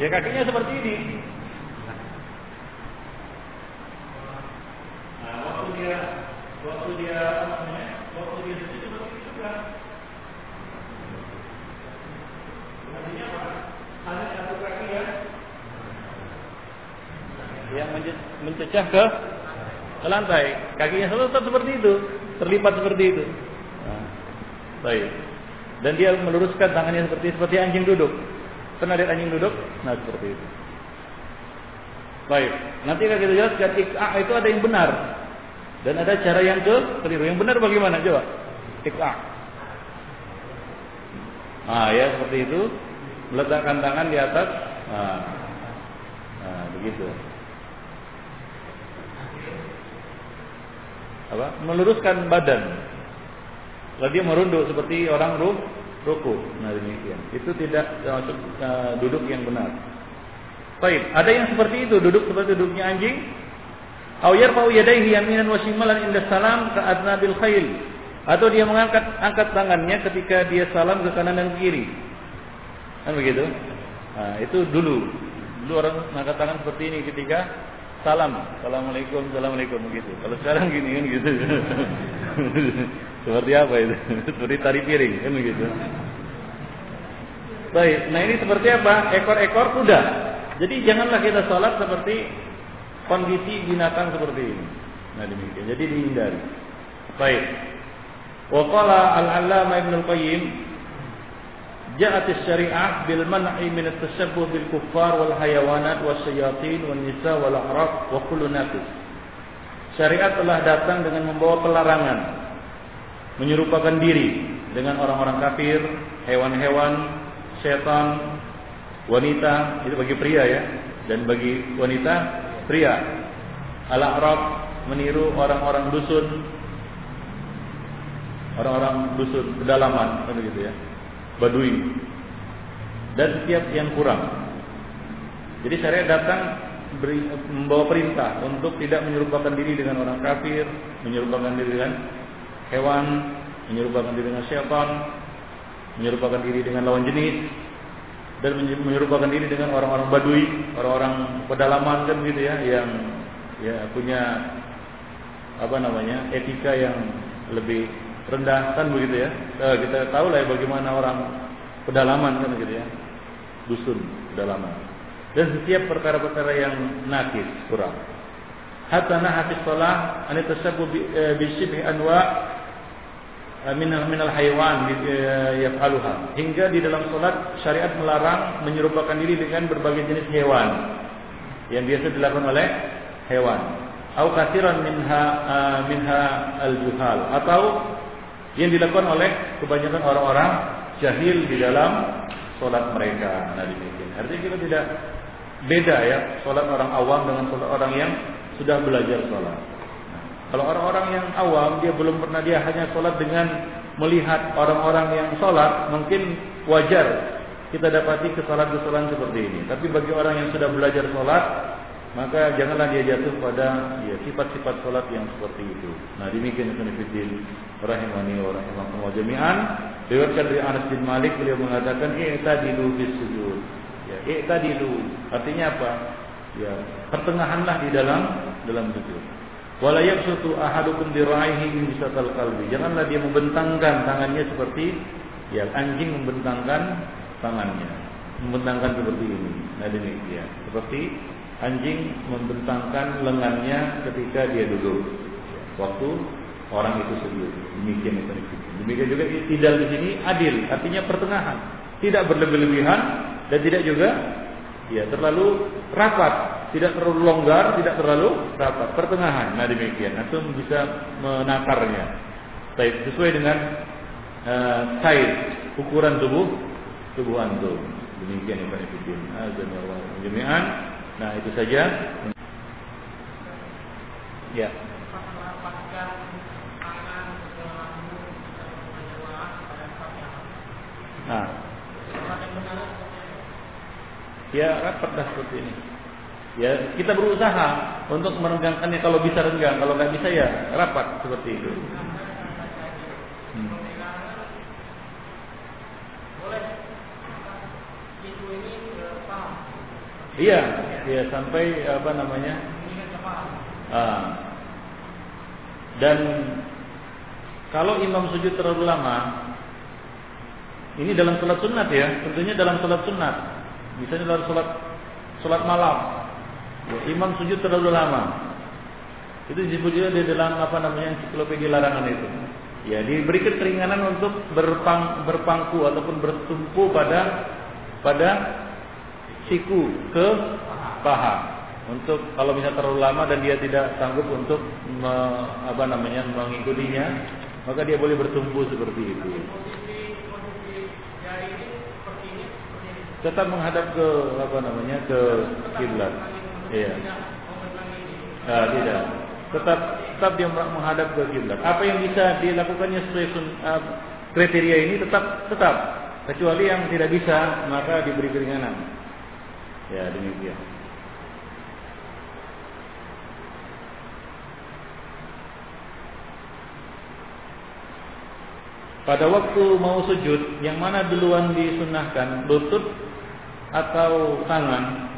Ya kakinya seperti ini. Nah, waktu dia waktu dia waktu dia itu juga. Artinya apa? Satu kaki ya yang mencecah ke ke lantai. Kakinya selalu tetap seperti itu, terlipat seperti itu. Nah, baik. Dan dia meluruskan tangannya seperti seperti anjing duduk. Pernah lihat anjing duduk? Nah seperti itu. Baik, nanti akan kita jelaskan itu ada yang benar dan ada cara yang ke keliru. Yang benar bagaimana? Coba. Ik'a. Ah ya seperti itu. Meletakkan tangan di atas. Nah, nah begitu. Apa? Meluruskan badan. Kalau dia merunduk seperti orang ruh ruku. Nah demikian. Itu tidak termasuk uh, duduk yang benar. Baik, ada yang seperti itu, duduk seperti duduknya anjing. Au yarfa'u yadayhi yaminan wa shimalan inda salam ka'adna bil khail. Atau dia mengangkat angkat tangannya ketika dia salam ke kanan dan kiri. Kan begitu? Nah, itu dulu. Dulu orang mengangkat tangan seperti ini ketika salam. Assalamualaikum, assalamualaikum begitu. Kalau sekarang gini kan gitu. Seperti apa itu? seperti tari piring, kan begitu. Baik, nah ini seperti apa? Ekor-ekor kuda. Jadi janganlah kita sholat seperti kondisi binatang seperti ini. Nah demikian. Jadi dihindari. Baik. Waqala al-Allama Ibnu Qayyim ja'at syariah bil kuffar wal hayawanat was syayatin wan nisa wal wa kullu nafis. Syariat telah datang dengan membawa pelarangan menyerupakan diri dengan orang-orang kafir, hewan-hewan, setan, wanita, itu bagi pria ya, dan bagi wanita pria. Al-A'rab meniru orang-orang dusun, orang-orang dusun pedalaman, kan begitu ya. Badui dan setiap yang kurang. Jadi syariat datang beri, membawa perintah untuk tidak menyerupakan diri dengan orang kafir, menyerupakan diri dengan hewan, menyerupakan diri dengan syaitan, menyerupakan diri dengan lawan jenis, dan menyerupakan diri dengan orang-orang badui, orang-orang pedalaman kan gitu ya, yang ya punya apa namanya etika yang lebih rendah kan begitu ya. Eh, kita tahu lah ya bagaimana orang pedalaman kan gitu ya, dusun pedalaman. Dan setiap perkara-perkara yang nakis kurang. Hatta nahafis salah an tasabbu bi syibhi anwa minal minal haywan yaf'aluha. Hingga di dalam salat syariat melarang menyerupakan diri dengan berbagai jenis hewan yang biasa dilakukan oleh hewan. Atau kasiran minha minha al-juhal. Atau yang dilakukan oleh kebanyakan orang-orang jahil di dalam salat mereka. Nah demikian. Artinya kita tidak beda ya salat orang awam dengan salat orang yang sudah belajar salat kalau orang-orang yang awam dia belum pernah dia hanya sholat dengan melihat orang-orang yang sholat mungkin wajar kita dapati kesalahan-kesalahan seperti ini. Tapi bagi orang yang sudah belajar sholat maka janganlah dia jatuh pada ya, sifat-sifat sholat yang seperti itu. Nah demikian Ibn rahimani wa rahimakumullah jami'an. Diriwayatkan dari Anas bin Malik beliau mengatakan i'tadilu bis sujud. Ya, i'tadilu artinya apa? Ya, pertengahanlah di dalam dalam sujud. Wala yabsutu ahadukum diraihi bisatal qalbi. Janganlah dia membentangkan tangannya seperti ya anjing membentangkan tangannya. Membentangkan seperti ini. Nah demikian. Seperti anjing membentangkan lengannya ketika dia duduk. Waktu orang itu sujud. Demikian itu. Demikian juga tidak di sini adil, artinya pertengahan. Tidak berlebih-lebihan dan tidak juga ya terlalu rapat tidak terlalu longgar, tidak terlalu rapat, pertengahan. Nah demikian, antum bisa menakarnya. Baik, sesuai dengan uh, size ukuran tubuh tubuh antum. Demikian Ibn Allah jami'an. Nah, itu saja. Ya. Nah. Ya, rapat dah seperti ini. Ya, kita berusaha untuk merenggangkannya kalau bisa renggang, kalau nggak bisa ya rapat seperti itu. Hmm. Iya, iya sampai apa namanya? Ah. Dan kalau imam sujud terlalu lama, ini dalam sholat sunat ya, tentunya dalam sholat sunat. Misalnya dalam sholat sholat malam, imam sujud terlalu lama. Itu disebut juga di dalam apa namanya ensiklopedia larangan itu. Ya, diberikan keringanan untuk berpang, berpangku ataupun bertumpu pada pada siku ke paha. Untuk kalau misalnya terlalu lama dan dia tidak sanggup untuk me, apa namanya mengikutinya, maka dia boleh bertumpu seperti itu. Tetap menghadap ke apa namanya ke kiblat. Iya. Nah, tidak. Tetap tetap dia menghadap ke kiblat. Apa yang bisa dilakukannya sesuai uh, kriteria ini tetap tetap. Kecuali yang tidak bisa maka diberi keringanan. Ya demikian. Pada waktu mau sujud, yang mana duluan disunahkan, lutut atau tangan?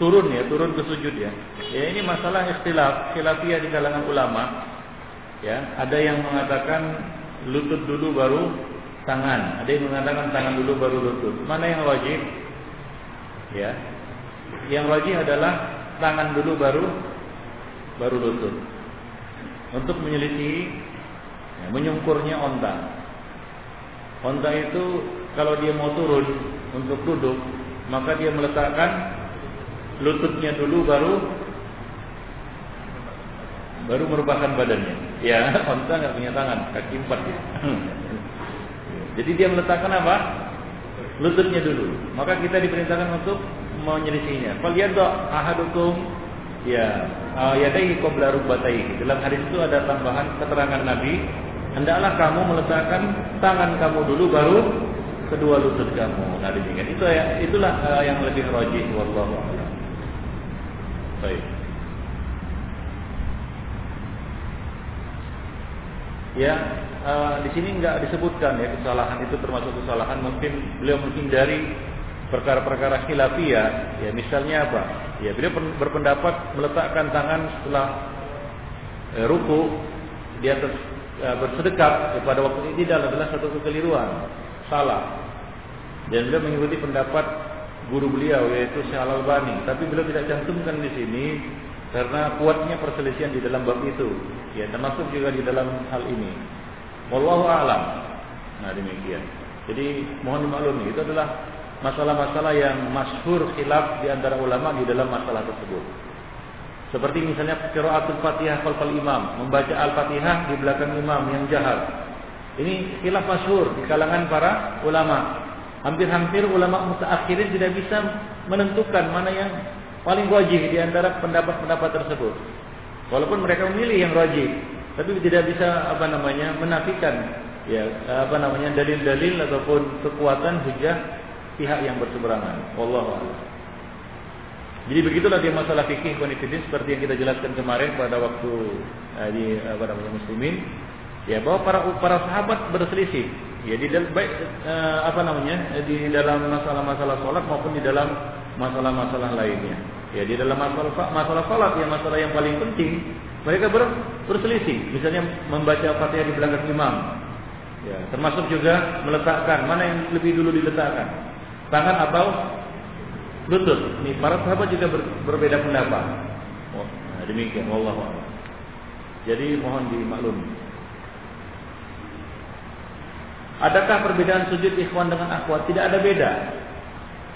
Turun ya, turun ke sujud ya. Ya ini masalah ikhtilaf, khilafiyah di kalangan ulama. Ya, ada yang mengatakan lutut dulu baru tangan, ada yang mengatakan tangan dulu baru lutut. Mana yang wajib? Ya. Yang wajib adalah tangan dulu baru baru lutut. Untuk menyelisih ya, menyungkurnya onta. Onta itu kalau dia mau turun untuk duduk, maka dia meletakkan lututnya dulu baru baru merupakan badannya. Ya, onta nggak punya tangan, kaki empat ya. Jadi dia meletakkan apa? Lututnya dulu. Maka kita diperintahkan untuk menyelisihinya. Fal yadha ahadukum ya yadayhi qabla rukbatayhi. Dalam hadis itu ada tambahan keterangan Nabi, hendaklah kamu meletakkan tangan kamu dulu baru kedua lutut kamu. Nah demikian. Itu ya, itulah uh, yang lebih rajih wallahu a'lam. Baik. Ya, uh, di sini nggak disebutkan ya kesalahan itu termasuk kesalahan. Mungkin beliau menghindari perkara-perkara khilafiyah ya. Misalnya apa? Ya beliau berpendapat meletakkan tangan setelah eh, ruku di atas eh, bersedekap ya, pada waktu ini adalah satu kekeliruan. Salah. Dan beliau mengikuti pendapat guru beliau yaitu Syekh Al-Albani. Tapi beliau tidak cantumkan di sini karena kuatnya perselisihan di dalam bab itu. Ya termasuk juga di dalam hal ini. Wallahu alam. Nah demikian. Jadi mohon dimaklumi itu adalah masalah-masalah yang masyhur khilaf di antara ulama di dalam masalah tersebut. Seperti misalnya qiraatul Fatihah khalfal imam membaca Al-Fatihah di belakang imam yang jahar ini khilaf masyhur di kalangan para ulama hampir-hampir ulama mutaakhirin tidak bisa menentukan mana yang paling wajib di antara pendapat-pendapat tersebut. Walaupun mereka memilih yang wajib, tapi tidak bisa apa namanya menafikan ya apa namanya dalil-dalil ataupun kekuatan hujah pihak yang berseberangan. Wallahu. Jadi begitulah dia masalah fikih konfidin seperti yang kita jelaskan kemarin pada waktu eh, di apa namanya muslimin ya bahwa para para sahabat berselisih ya di dalam baik eh, apa namanya di dalam masalah-masalah sholat maupun di dalam masalah-masalah lainnya. Ya di dalam masalah masalah sholat yang masalah yang paling penting mereka ber, berselisih. Misalnya membaca fatihah di belakang imam. Ya, termasuk juga meletakkan mana yang lebih dulu diletakkan tangan atau lutut. Ini para sahabat juga ber, berbeda pendapat. Oh, nah demikian. Wallahu Jadi mohon dimaklumi. Adakah perbedaan sujud ikhwan dengan akhwat? Tidak ada beda.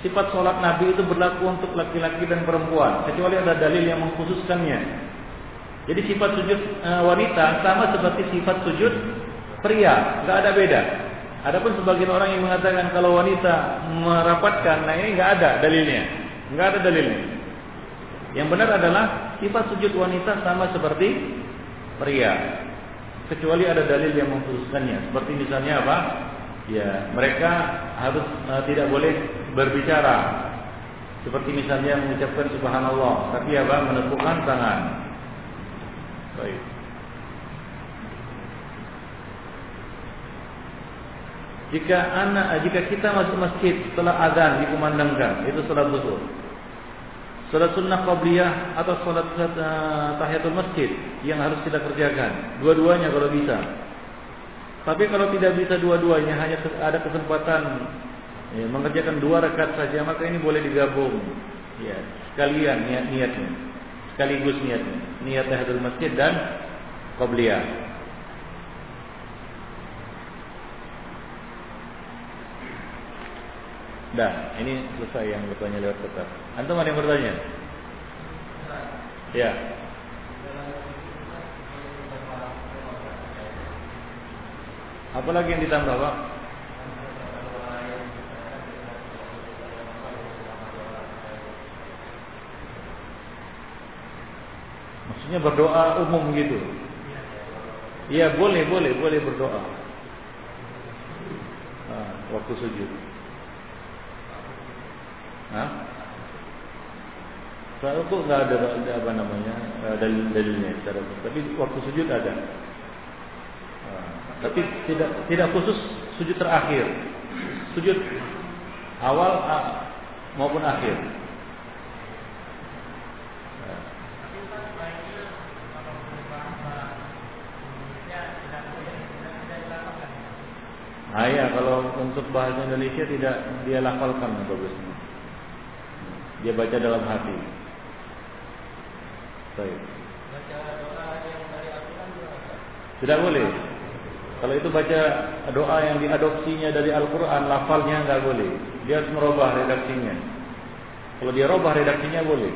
Sifat sholat Nabi itu berlaku untuk laki-laki dan perempuan, kecuali ada dalil yang mengkhususkannya. Jadi sifat sujud e, wanita sama seperti sifat sujud pria, nggak ada beda. Adapun sebagian orang yang mengatakan kalau wanita merapatkan, nah ini nggak ada dalilnya, nggak ada dalilnya. Yang benar adalah sifat sujud wanita sama seperti pria kecuali ada dalil yang mengkhususkannya. Seperti misalnya apa? Ya, mereka harus uh, tidak boleh berbicara. Seperti misalnya mengucapkan subhanallah, tapi apa? menepukkan tangan. Baik. Jika anak jika kita masuk masjid setelah azan dikumandangkan, itu salat zuhur. Salat sunnah qabliyah atau salat uh, tahiyatul masjid yang harus kita kerjakan. Dua-duanya kalau bisa. Tapi kalau tidak bisa dua-duanya hanya ada kesempatan ya, mengerjakan dua rakaat saja maka ini boleh digabung. Ya, sekalian niat niatnya. Sekaligus niatnya. Niat tahiyatul masjid dan qabliyah. Dah, ini selesai yang bertanya lewat kertas. Antum ada yang bertanya? Ya. Apa lagi yang ditambah, Pak? Maksudnya berdoa umum gitu. Iya, boleh, boleh, boleh berdoa. Nah, waktu sujud. Hah? Soalnya kok nggak ada, apa namanya eh, dalil-dalilnya secara tapi waktu sujud ada. Nah, tapi tidak tidak khusus sujud terakhir, sujud awal maupun akhir. Ah ya, kalau untuk bahasa Indonesia tidak dia lafalkan bagusnya. Dia baca dalam hati. Baik. Tidak boleh. Kalau itu baca doa yang diadopsinya dari Al-Quran, lafalnya nggak boleh. Dia harus merubah redaksinya. Kalau dia rubah redaksinya boleh.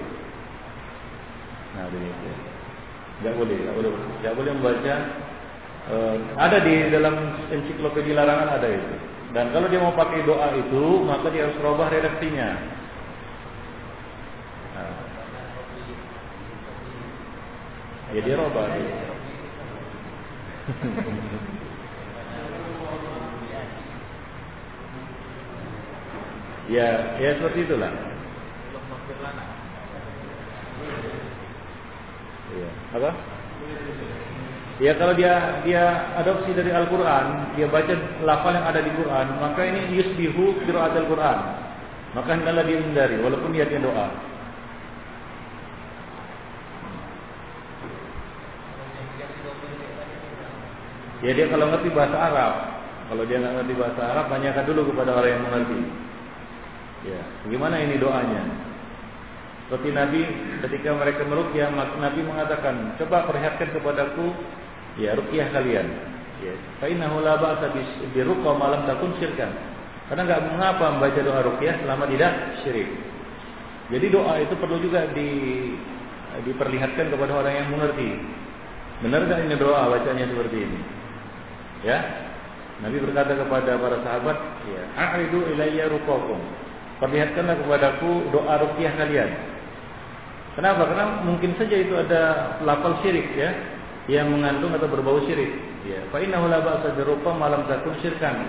Nah, demikian. Nggak boleh, nggak boleh, nggak boleh membaca. Uh, ada di dalam ensiklopedia larangan ada itu. Dan kalau dia mau pakai doa itu, maka dia harus rubah redaksinya. Nah. Rubah. Dia. ya, ya seperti itulah. Ya. Apa? Ya kalau dia dia adopsi dari Al-Quran, dia baca lafal yang ada di Quran, maka ini yusbihu qiraat Al-Quran. Maka hendaklah dia hindari, walaupun dia doa. Ya dia kalau ngerti bahasa Arab, kalau dia nggak ngerti bahasa Arab, tanyakan dulu kepada orang yang mengerti. Ya, bagaimana ini doanya? Seperti Nabi ketika mereka merukyah, Nabi mengatakan, coba perlihatkan kepadaku ya rukyah kalian. Ya, fa innahu la ba'sa bi malam takun syirkan. Karena nggak mengapa membaca doa rukyah selama tidak syirik. Jadi doa itu perlu juga di diperlihatkan kepada orang yang mengerti. Benar nggak ini doa bacanya seperti ini? Ya. Nabi berkata kepada para sahabat, ya, "A'ridu ilayya ruqakum." Perlihatkanlah kepadaku doa ruqyah kalian. Kenapa? Karena mungkin saja itu ada lafal syirik ya, yang mengandung atau berbau syirik. Ya, fa innahu la ba'sa malam takun syirkan.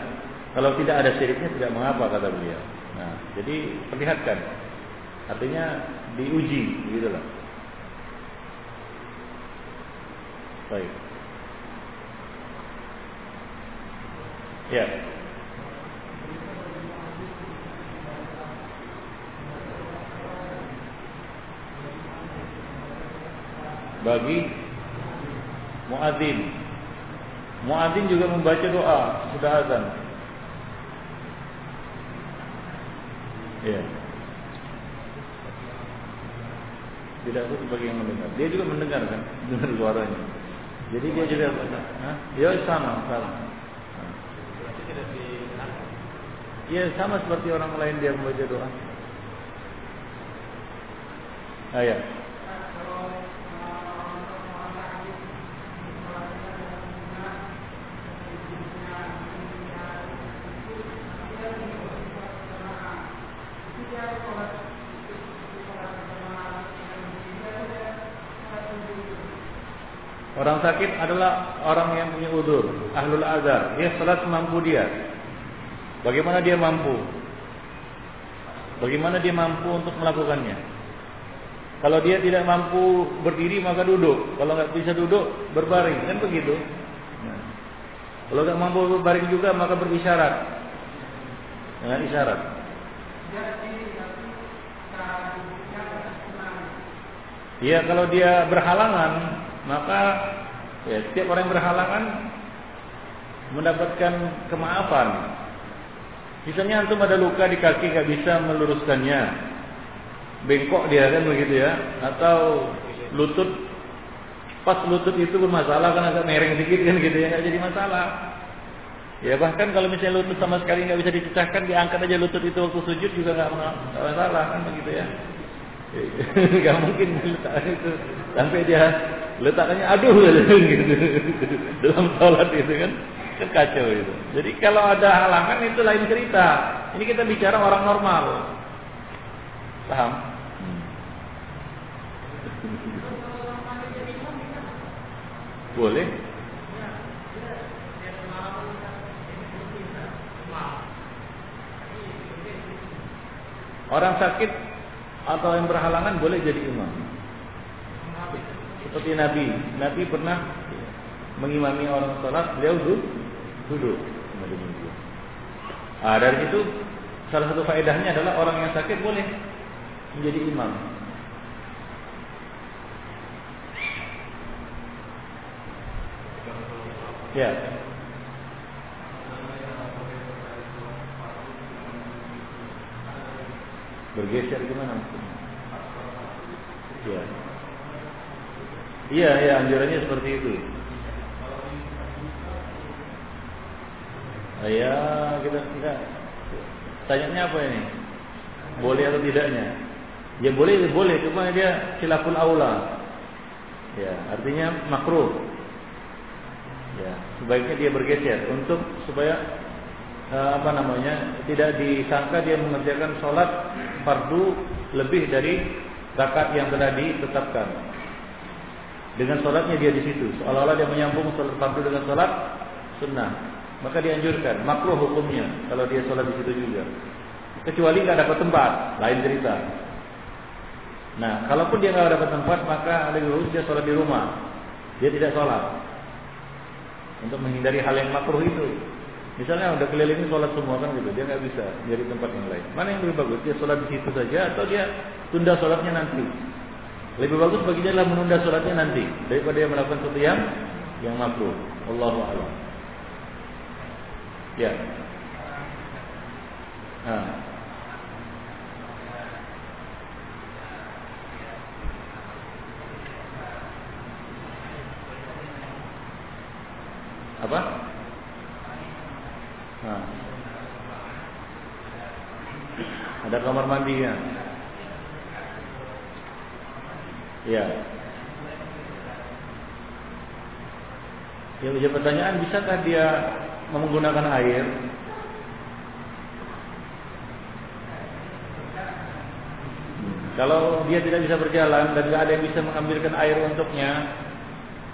Kalau tidak ada syiriknya tidak mengapa kata beliau. Nah, jadi perlihatkan. Artinya diuji gitu loh. Baik. Ya. Bagi muadzin. Muadzin juga membaca doa sudah azan. Ya. Tidak itu bagi yang mendengar. Dia juga mendengar kan, dengar suaranya. Jadi dia juga, Hah? ya sama, sama. Ya sama seperti orang lain dia membaca doa. Ah, Orang sakit adalah orang yang punya udur, ahlul azar. Dia salat mampu dia. Bagaimana dia mampu? Bagaimana dia mampu untuk melakukannya? Kalau dia tidak mampu berdiri maka duduk. Kalau nggak bisa duduk berbaring kan begitu. Nah. Kalau nggak mampu berbaring juga maka berisyarat dengan isyarat. Ya kalau dia berhalangan maka ya, setiap orang yang berhalangan mendapatkan kemaafan Misalnya antum ada luka di kaki nggak bisa meluruskannya, bengkok dia kan begitu ya, atau lutut pas lutut itu bermasalah kan agak mereng sedikit kan gitu ya nggak jadi masalah. Ya bahkan kalau misalnya lutut sama sekali nggak bisa dipecahkan, diangkat aja lutut itu waktu sujud juga nggak masalah kan begitu ya. Gak mungkin letak itu sampai dia letaknya aduh gitu dalam sholat itu kan. Kan kacau itu. Jadi kalau ada halangan itu lain cerita. Ini kita bicara orang normal. Paham? Boleh. Orang sakit atau yang berhalangan boleh jadi imam. Seperti Nabi. Nabi pernah mengimami orang sholat, beliau duduk duduk Ah dari itu salah satu faedahnya adalah orang yang sakit boleh menjadi imam. Ya. Bergeser gimana Ya. Iya, ya anjurannya seperti itu. Ya kita kita tanya apa ini? Boleh atau tidaknya? Ya boleh, boleh, cuma dia silapun aula. Ya, artinya makruh. Ya, sebaiknya dia bergeser untuk supaya uh, apa namanya tidak disangka dia mengerjakan sholat fardu lebih dari zakat yang telah ditetapkan. Dengan sholatnya dia di situ, seolah-olah dia menyambung sholat fardu dengan sholat sunnah. Maka dianjurkan, makruh hukumnya kalau dia sholat di situ juga. Kecuali nggak dapat tempat, lain cerita. Nah, kalaupun dia nggak dapat tempat, maka lebih bagus dia sholat di rumah. Dia tidak sholat untuk menghindari hal yang makruh itu. Misalnya udah keliling sholat semua kan gitu, dia nggak bisa dari tempat yang lain. Mana yang lebih bagus? Dia sholat di situ saja atau dia tunda sholatnya nanti? Lebih bagus bagi dia adalah menunda sholatnya nanti daripada dia melakukan sesuatu yang yang makruh. Allahu a'lam. Ya. Nah. Apa? Nah. Ada kamar mandinya. Ya. Yang menjadi pertanyaan, bisakah dia menggunakan air? Kalau dia tidak bisa berjalan dan tidak ada yang bisa mengambilkan air untuknya,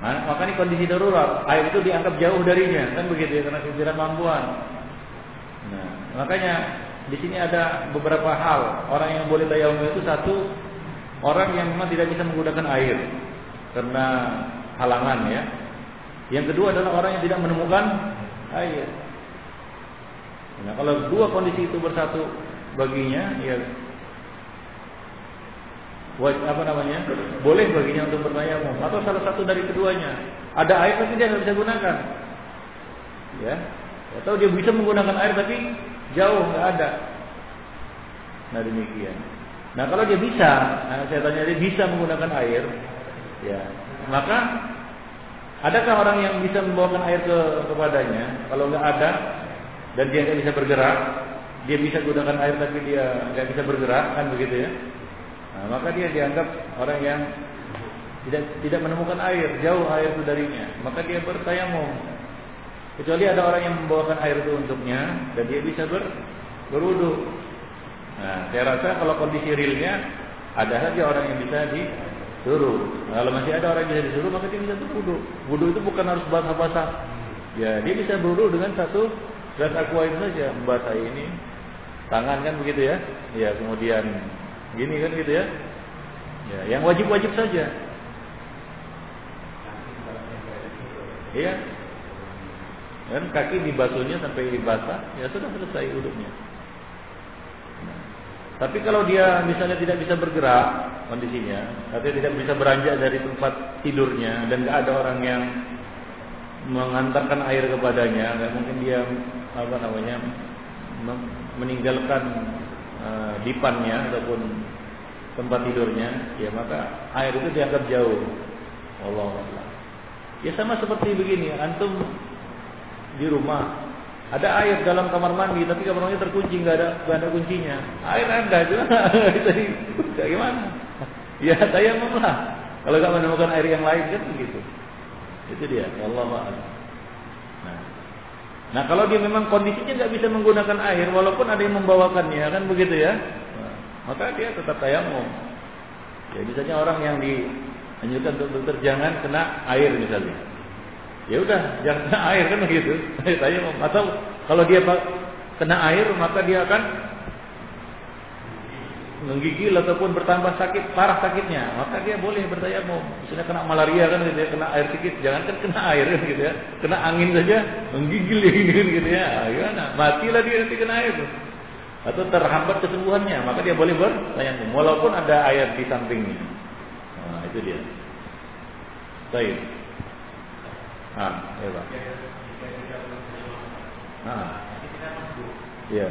maka ini kondisi darurat, air itu dianggap jauh darinya, kan begitu ya karena ketidakmampuan. Nah, makanya di sini ada beberapa hal orang yang boleh tayamum itu satu orang yang memang tidak bisa menggunakan air karena halangan ya. Yang kedua adalah orang yang tidak menemukan air. Nah, kalau dua kondisi itu bersatu baginya, ya apa namanya? Boleh baginya untuk bertayamum. Atau salah satu dari keduanya. Ada air tapi dia tidak bisa gunakan. Ya. Atau dia bisa menggunakan air tapi jauh nggak ada. Nah demikian. Nah kalau dia bisa nah saya tanya dia bisa menggunakan air ya maka adakah orang yang bisa membawakan air ke kepadanya kalau nggak ada dan dia nggak bisa bergerak dia bisa gunakan air tapi dia nggak bisa bergerak kan begitu ya Nah, maka dia dianggap orang yang tidak tidak menemukan air, jauh air itu darinya. Maka dia bertayamum. Kecuali ada orang yang membawakan air itu untuknya dan dia bisa ber, berwudu. Nah, saya rasa kalau kondisi realnya ada saja orang yang bisa disuruh. Nah, kalau masih ada orang yang bisa disuruh maka dia bisa berwudu. Wudu itu bukan harus basah-basah. Ya, dia bisa berwudu dengan satu gas aqua itu saja, membasahi ini tangan kan begitu ya. Ya, kemudian Gini kan gitu ya. Ya, yang wajib-wajib saja. Iya. Dan kaki dibasuhnya sampai basah, ya sudah selesai uduknya. Tapi kalau dia misalnya tidak bisa bergerak kondisinya, atau tidak bisa beranjak dari tempat tidurnya dan tidak ada orang yang mengantarkan air kepadanya, nggak mungkin dia apa namanya meninggalkan uh, dipannya ataupun tempat tidurnya, ya maka air itu dianggap jauh. Allah Allah. Ya sama seperti begini, antum di rumah ada air dalam kamar mandi, tapi kamar mandi terkunci, nggak ada nggak ada kuncinya. Air ada juga, jadi gimana? Ya saya lah. Kalau nggak menemukan air yang lain kan begitu. Itu dia. Allah. Nah, nah kalau dia memang kondisinya nggak bisa menggunakan air, walaupun ada yang membawakannya, kan begitu ya? maka dia tetap tayamum. Ya misalnya orang yang dianjurkan untuk dokter jangan kena air misalnya. Ya udah, jangan kena air kan begitu. Tayamum atau kalau dia kena air maka dia akan menggigil ataupun bertambah sakit parah sakitnya maka dia boleh bertayamum misalnya kena malaria kan gitu ya kena air sedikit jangan kan kena air kan gitu ya kena angin saja menggigil ini gitu ya gimana matilah dia nanti kena air atau terhambat kesembuhannya, maka dia boleh bertayamum walaupun ada air di sampingnya. Nah, itu dia. Baik. Ah, ya Pak. Ah. Iya.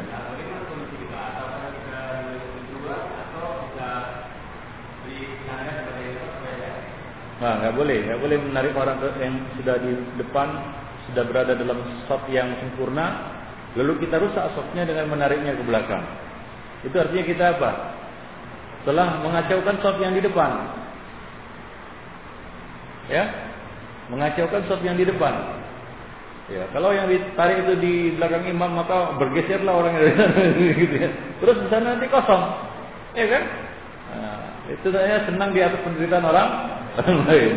Nah, nggak boleh, nggak boleh menarik orang yang sudah di depan, sudah berada dalam stop yang sempurna, Lalu kita rusak sofnya dengan menariknya ke belakang. Itu artinya kita apa? Telah mengacaukan sof yang di depan. Ya, mengacaukan sof yang di depan. Ya, kalau yang ditarik itu di belakang imam maka bergeserlah orang yang gitu ya. Terus di sana nanti kosong. Ya kan? Nah, itu saya senang di atas penderitaan orang lain.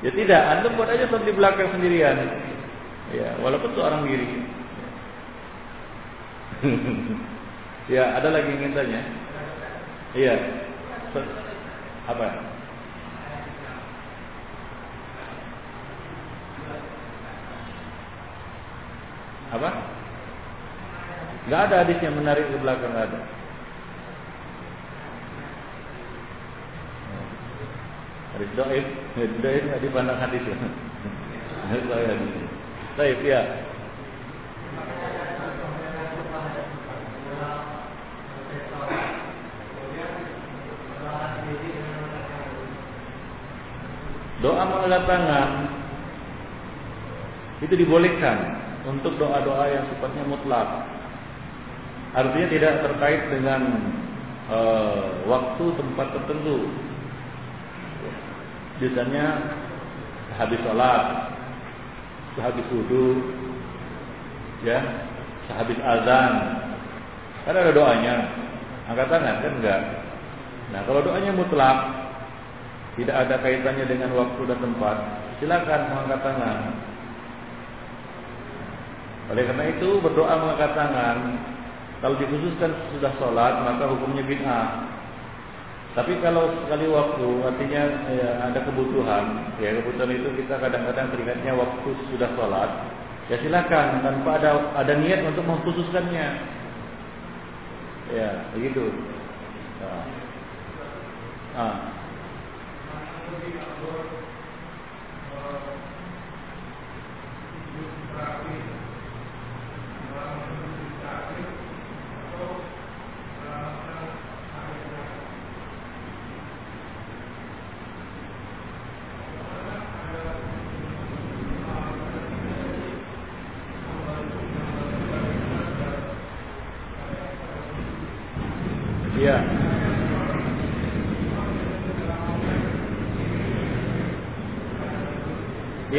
Ya tidak, Anda buat aja sof di belakang sendirian. Ya, walaupun seorang diri. ya, ada lagi yang ingin tanya? Iya. Apa? Apa? Gak ada hadis yang menarik ke belakang, gak ada. Hadis doib, hadis doib nggak dipandang hadis. Hadis hadis. Baik, ya. Doa mengangkat tangan itu dibolehkan untuk doa-doa yang sifatnya mutlak. Artinya tidak terkait dengan uh, waktu tempat tertentu. Biasanya habis sholat, sehabis wudhu, ya, sehabis azan. Kan ada doanya. Angkat tangan kan enggak. Nah, kalau doanya mutlak, tidak ada kaitannya dengan waktu dan tempat, silakan mengangkat tangan. Oleh karena itu berdoa mengangkat tangan kalau dikhususkan sudah sholat maka hukumnya bid'ah. Tapi kalau sekali waktu artinya ya, ada kebutuhan, ya kebutuhan itu kita kadang-kadang teringatnya waktu sudah sholat, ya silakan tanpa ada ada niat untuk mengkhususkannya. Ya begitu. Nah. Ah. Ya.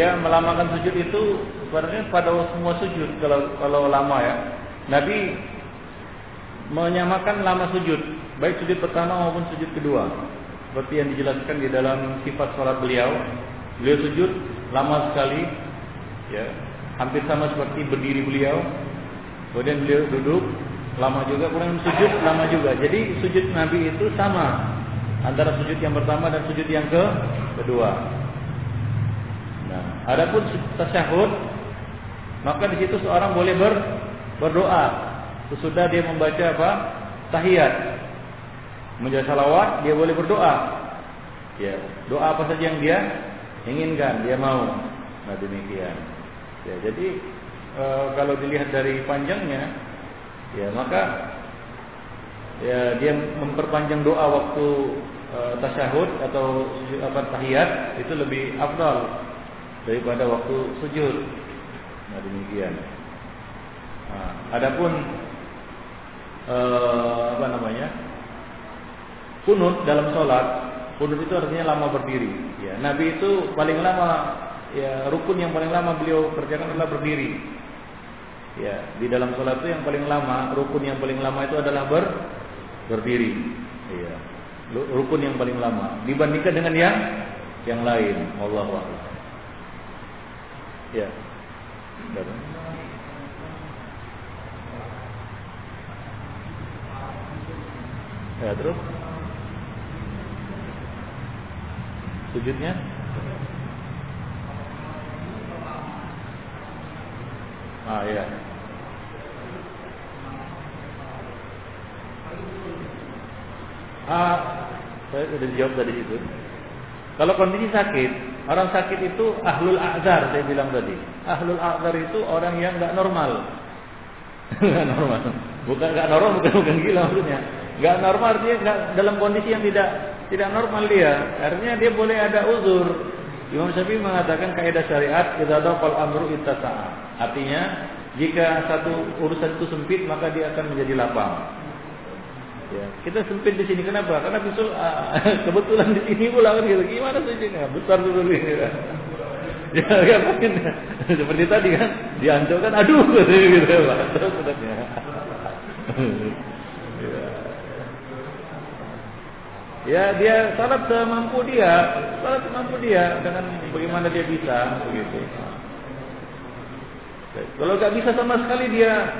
Dia melamakan sujud itu sebenarnya pada semua sujud kalau kalau lama ya. Nabi menyamakan lama sujud, baik sujud pertama maupun sujud kedua. Seperti yang dijelaskan di dalam sifat salat beliau. Beliau sujud lama sekali, ya, hampir sama seperti berdiri beliau. Kemudian beliau duduk, lama juga kemudian sujud lama juga. Jadi sujud Nabi itu sama antara sujud yang pertama dan sujud yang ke kedua. Adapun tasyahud maka di situ seorang boleh ber, berdoa sesudah dia membaca apa? tahiyat. Menjadi salawat dia boleh berdoa. Ya, doa apa saja yang dia inginkan, dia mau. Nah, demikian. Ya, jadi e, kalau dilihat dari panjangnya ya maka ya dia memperpanjang doa waktu e, tasyahud atau apa tahiyat itu lebih afdal daripada waktu sujud. Nah demikian. Nah, adapun e, apa namanya kunut dalam sholat kunut itu artinya lama berdiri. Ya, Nabi itu paling lama ya rukun yang paling lama beliau kerjakan adalah berdiri. Ya, di dalam sholat itu yang paling lama, rukun yang paling lama itu adalah ber berdiri. Iya. Rukun yang paling lama dibandingkan dengan yang yang lain. Allah a'lam. Ya. Ya, terus sujudnya Ah iya. Ah, saya sudah dijawab tadi itu. Kalau kondisi sakit, orang sakit itu ahlul a'zar saya bilang tadi. Ahlul a'zar itu orang yang nggak normal. Nggak normal. Bukan nggak normal, bukan bukan gila maksudnya. Nggak normal artinya nggak dalam kondisi yang tidak tidak normal dia. Artinya dia boleh ada uzur. Imam Syafi'i mengatakan kaidah syariat kita tahu kalau amru ittasa'a. Artinya Jika satu urusan itu sempit maka dia akan menjadi lapang. Ya, kita sempit di sini kenapa? Karena bisul uh, kebetulan di sini pula kan gitu. Gimana ini? Besar dulu ini. Ya, ya mungkin seperti tadi kan diancam kan aduh gitu Pak. Terus Ya dia salat semampu dia, salat semampu dia dengan bagaimana dia bisa begitu. Kalau nggak bisa sama sekali dia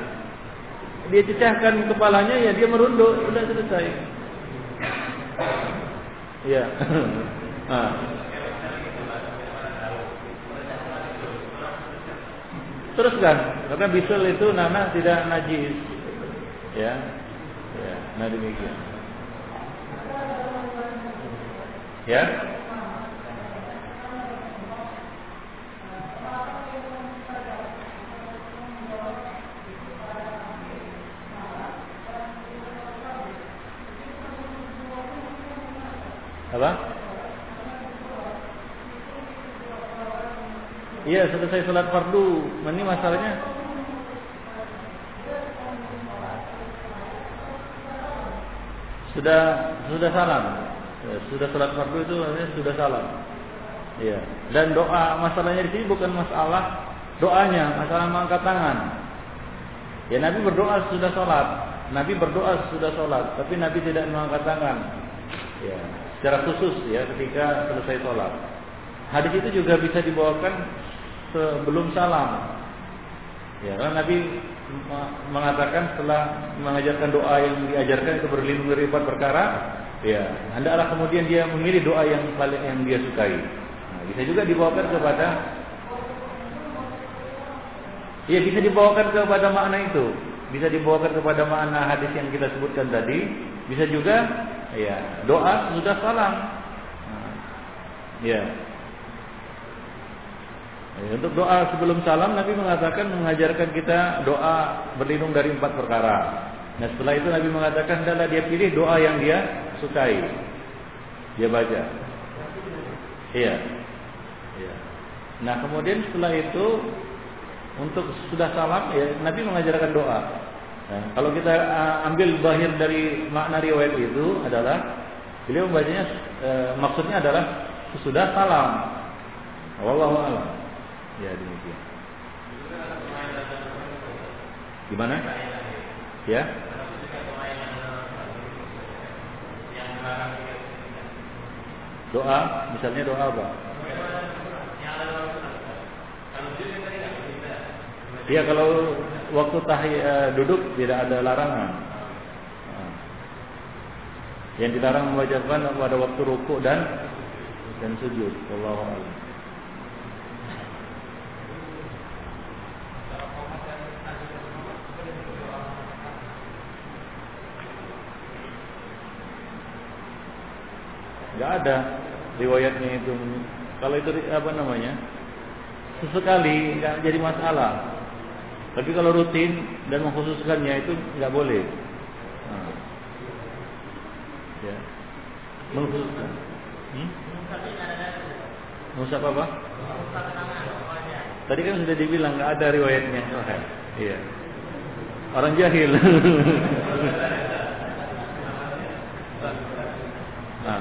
dia cecahkan kepalanya ya dia merunduk sudah selesai. Ya. nah. Teruskan karena bisel itu nana tidak najis. Ya. Ya, nah demikian. Ya. Apa? Iya, selesai sholat fardu. Ini masalahnya sudah sudah salam. Ya, sudah sholat fardu itu artinya sudah salam. Ya. Dan doa masalahnya di sini bukan masalah doanya, masalah mengangkat tangan. Ya Nabi berdoa sudah sholat, Nabi berdoa sudah sholat, tapi Nabi tidak mengangkat tangan. Ya, secara khusus ya ketika selesai sholat. Hadis itu juga bisa dibawakan sebelum salam. Ya, karena Nabi mengatakan setelah mengajarkan doa yang diajarkan itu berlindung dari empat perkara, Ya, hendaklah kemudian dia memilih doa yang paling yang dia sukai. Nah, bisa juga dibawakan kepada Ya, bisa dibawakan kepada makna itu. Bisa dibawakan kepada makna hadis yang kita sebutkan tadi. Bisa juga ya, doa sudah salam. Nah, ya. ya. Untuk doa sebelum salam Nabi mengatakan mengajarkan kita doa berlindung dari empat perkara. Nah setelah itu Nabi mengatakan adalah dia pilih doa yang dia sukai. Dia baca. Iya. Iya. Nah, kemudian setelah itu untuk sudah salam ya Nabi mengajarkan doa. Nah, kalau kita uh, ambil bahir dari makna riwayat itu adalah beliau membacanya uh, maksudnya adalah sudah salam. Wallahu a'lam. Ya demikian. Gimana? Ya? Doa, misalnya doa apa? Ya kalau waktu tahi, uh, duduk tidak ada larangan. Nah. Yang dilarang membacakan pada waktu rukuk dan dan sujud. Gak ada riwayatnya itu. Kalau itu apa namanya? Sesekali nggak jadi masalah. Tapi kalau rutin dan mengkhususkannya itu nggak boleh. Nah. Ya. Mengkhususkan. Hmm? Musab apa? Tadi kan sudah dibilang nggak ada riwayatnya. Iya. Orang jahil. nah.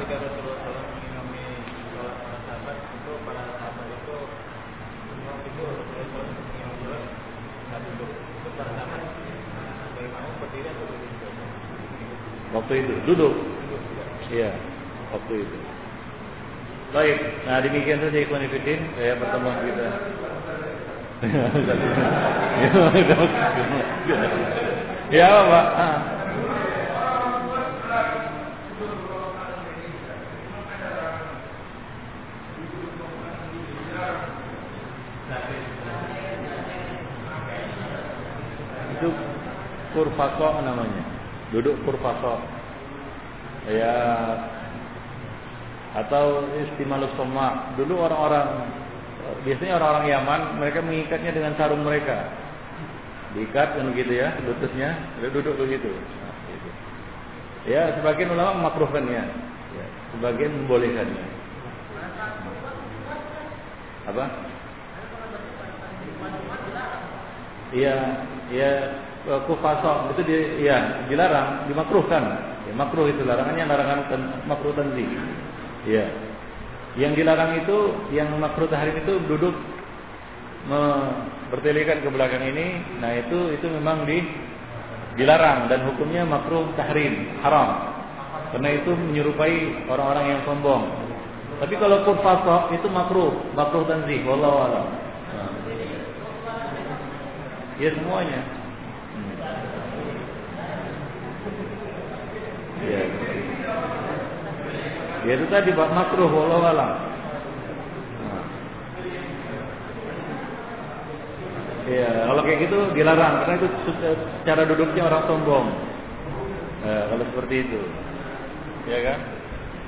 Waktu itu duduk. Iya, waktu itu. Baik, nah demikian saja Ikhwan Fillah ya pertemuan kita. ya Pak. Ah. Itu kurfako namanya duduk kurfaso ya. Atau istimalus soma dulu orang-orang biasanya orang-orang Yaman mereka mengikatnya dengan sarung mereka. Diikat kan begitu ya lututnya. Duduk begitu gitu. ya sebagian ulama memakruhkannya. Ya, sebagian membolehkannya. Apa Iya, ya kufasok itu di, ya dilarang, dimakruhkan. Ya, makruh itu larangannya larangan ten, makruh tanzih. Ya. Yang dilarang itu, yang makruh tahrim itu duduk me, bertelekan ke belakang ini, nah itu itu memang di dilarang dan hukumnya makruh tahrim, haram. Karena itu menyerupai orang-orang yang sombong. Tapi kalau kurfasok itu makruh, makruh tanzih, wallahu a'lam. Ya semuanya. Ya. Ya itu tadi bab makruh wallahu alam. Ya, kalau kayak gitu dilarang karena itu cara duduknya orang sombong. Nah, kalau seperti itu. Ya kan?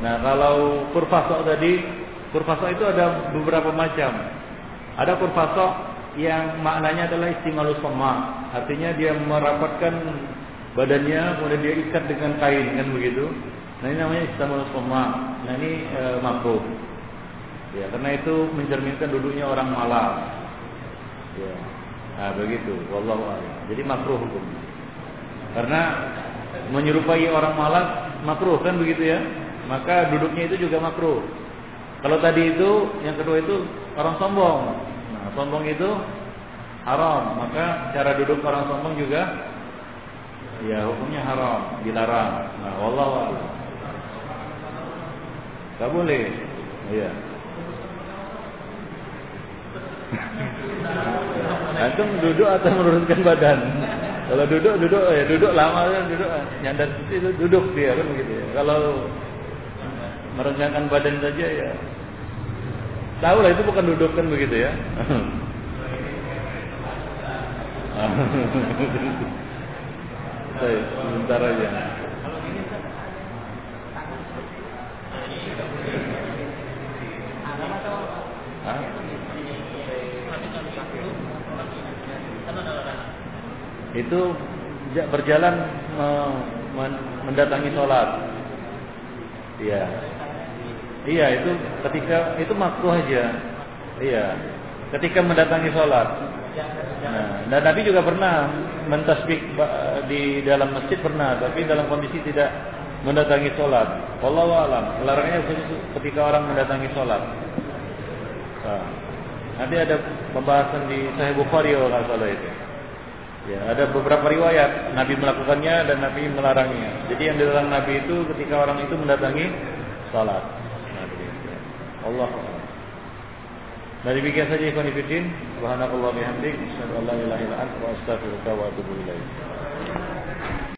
Nah, kalau kurfasok tadi, kurfasok itu ada beberapa macam. Ada kurfasok yang maknanya adalah istimalus sama. Artinya dia merapatkan badannya, kemudian dia ikat dengan kain kan begitu. Nah ini namanya istamul soma. Nah ini e, makruh. Ya, karena itu mencerminkan duduknya orang malam. Ya. Nah, begitu. Wallahu a'lam. Jadi makruh hukum. Karena menyerupai orang malas makruh kan begitu ya. Maka duduknya itu juga makruh. Kalau tadi itu yang kedua itu orang sombong. Sombong itu haram. Maka cara duduk orang sombong juga ya hukumnya haram, dilarang. Nah, wallahu a'lam. Gak boleh. Iya. Antum duduk atau menurunkan badan? Kalau duduk duduk ya duduk lama kan duduk nyandar itu duduk dia kan begitu ya. Kalau merenggangkan badan saja ya tahu lah itu bukan duduk kan begitu ya. Saya sebentar aja. itu berjalan mendatangi sholat. Iya. Iya itu ketika itu makruh aja. Iya. Ketika mendatangi sholat. Nah, dan Nabi juga pernah mentasbih di dalam masjid pernah, tapi dalam kondisi tidak mendatangi sholat. Wallahu alam. Larangnya ketika orang mendatangi sholat. Nah, nanti ada pembahasan di Sahih Bukhari kalau salah itu. Ya, ada beberapa riwayat Nabi melakukannya dan Nabi melarangnya. Jadi yang dilarang Nabi itu ketika orang itu mendatangi salat. Allah. Nah demikian saja ikhwan fillah. Subhanallah bihamdik, asyhadu an la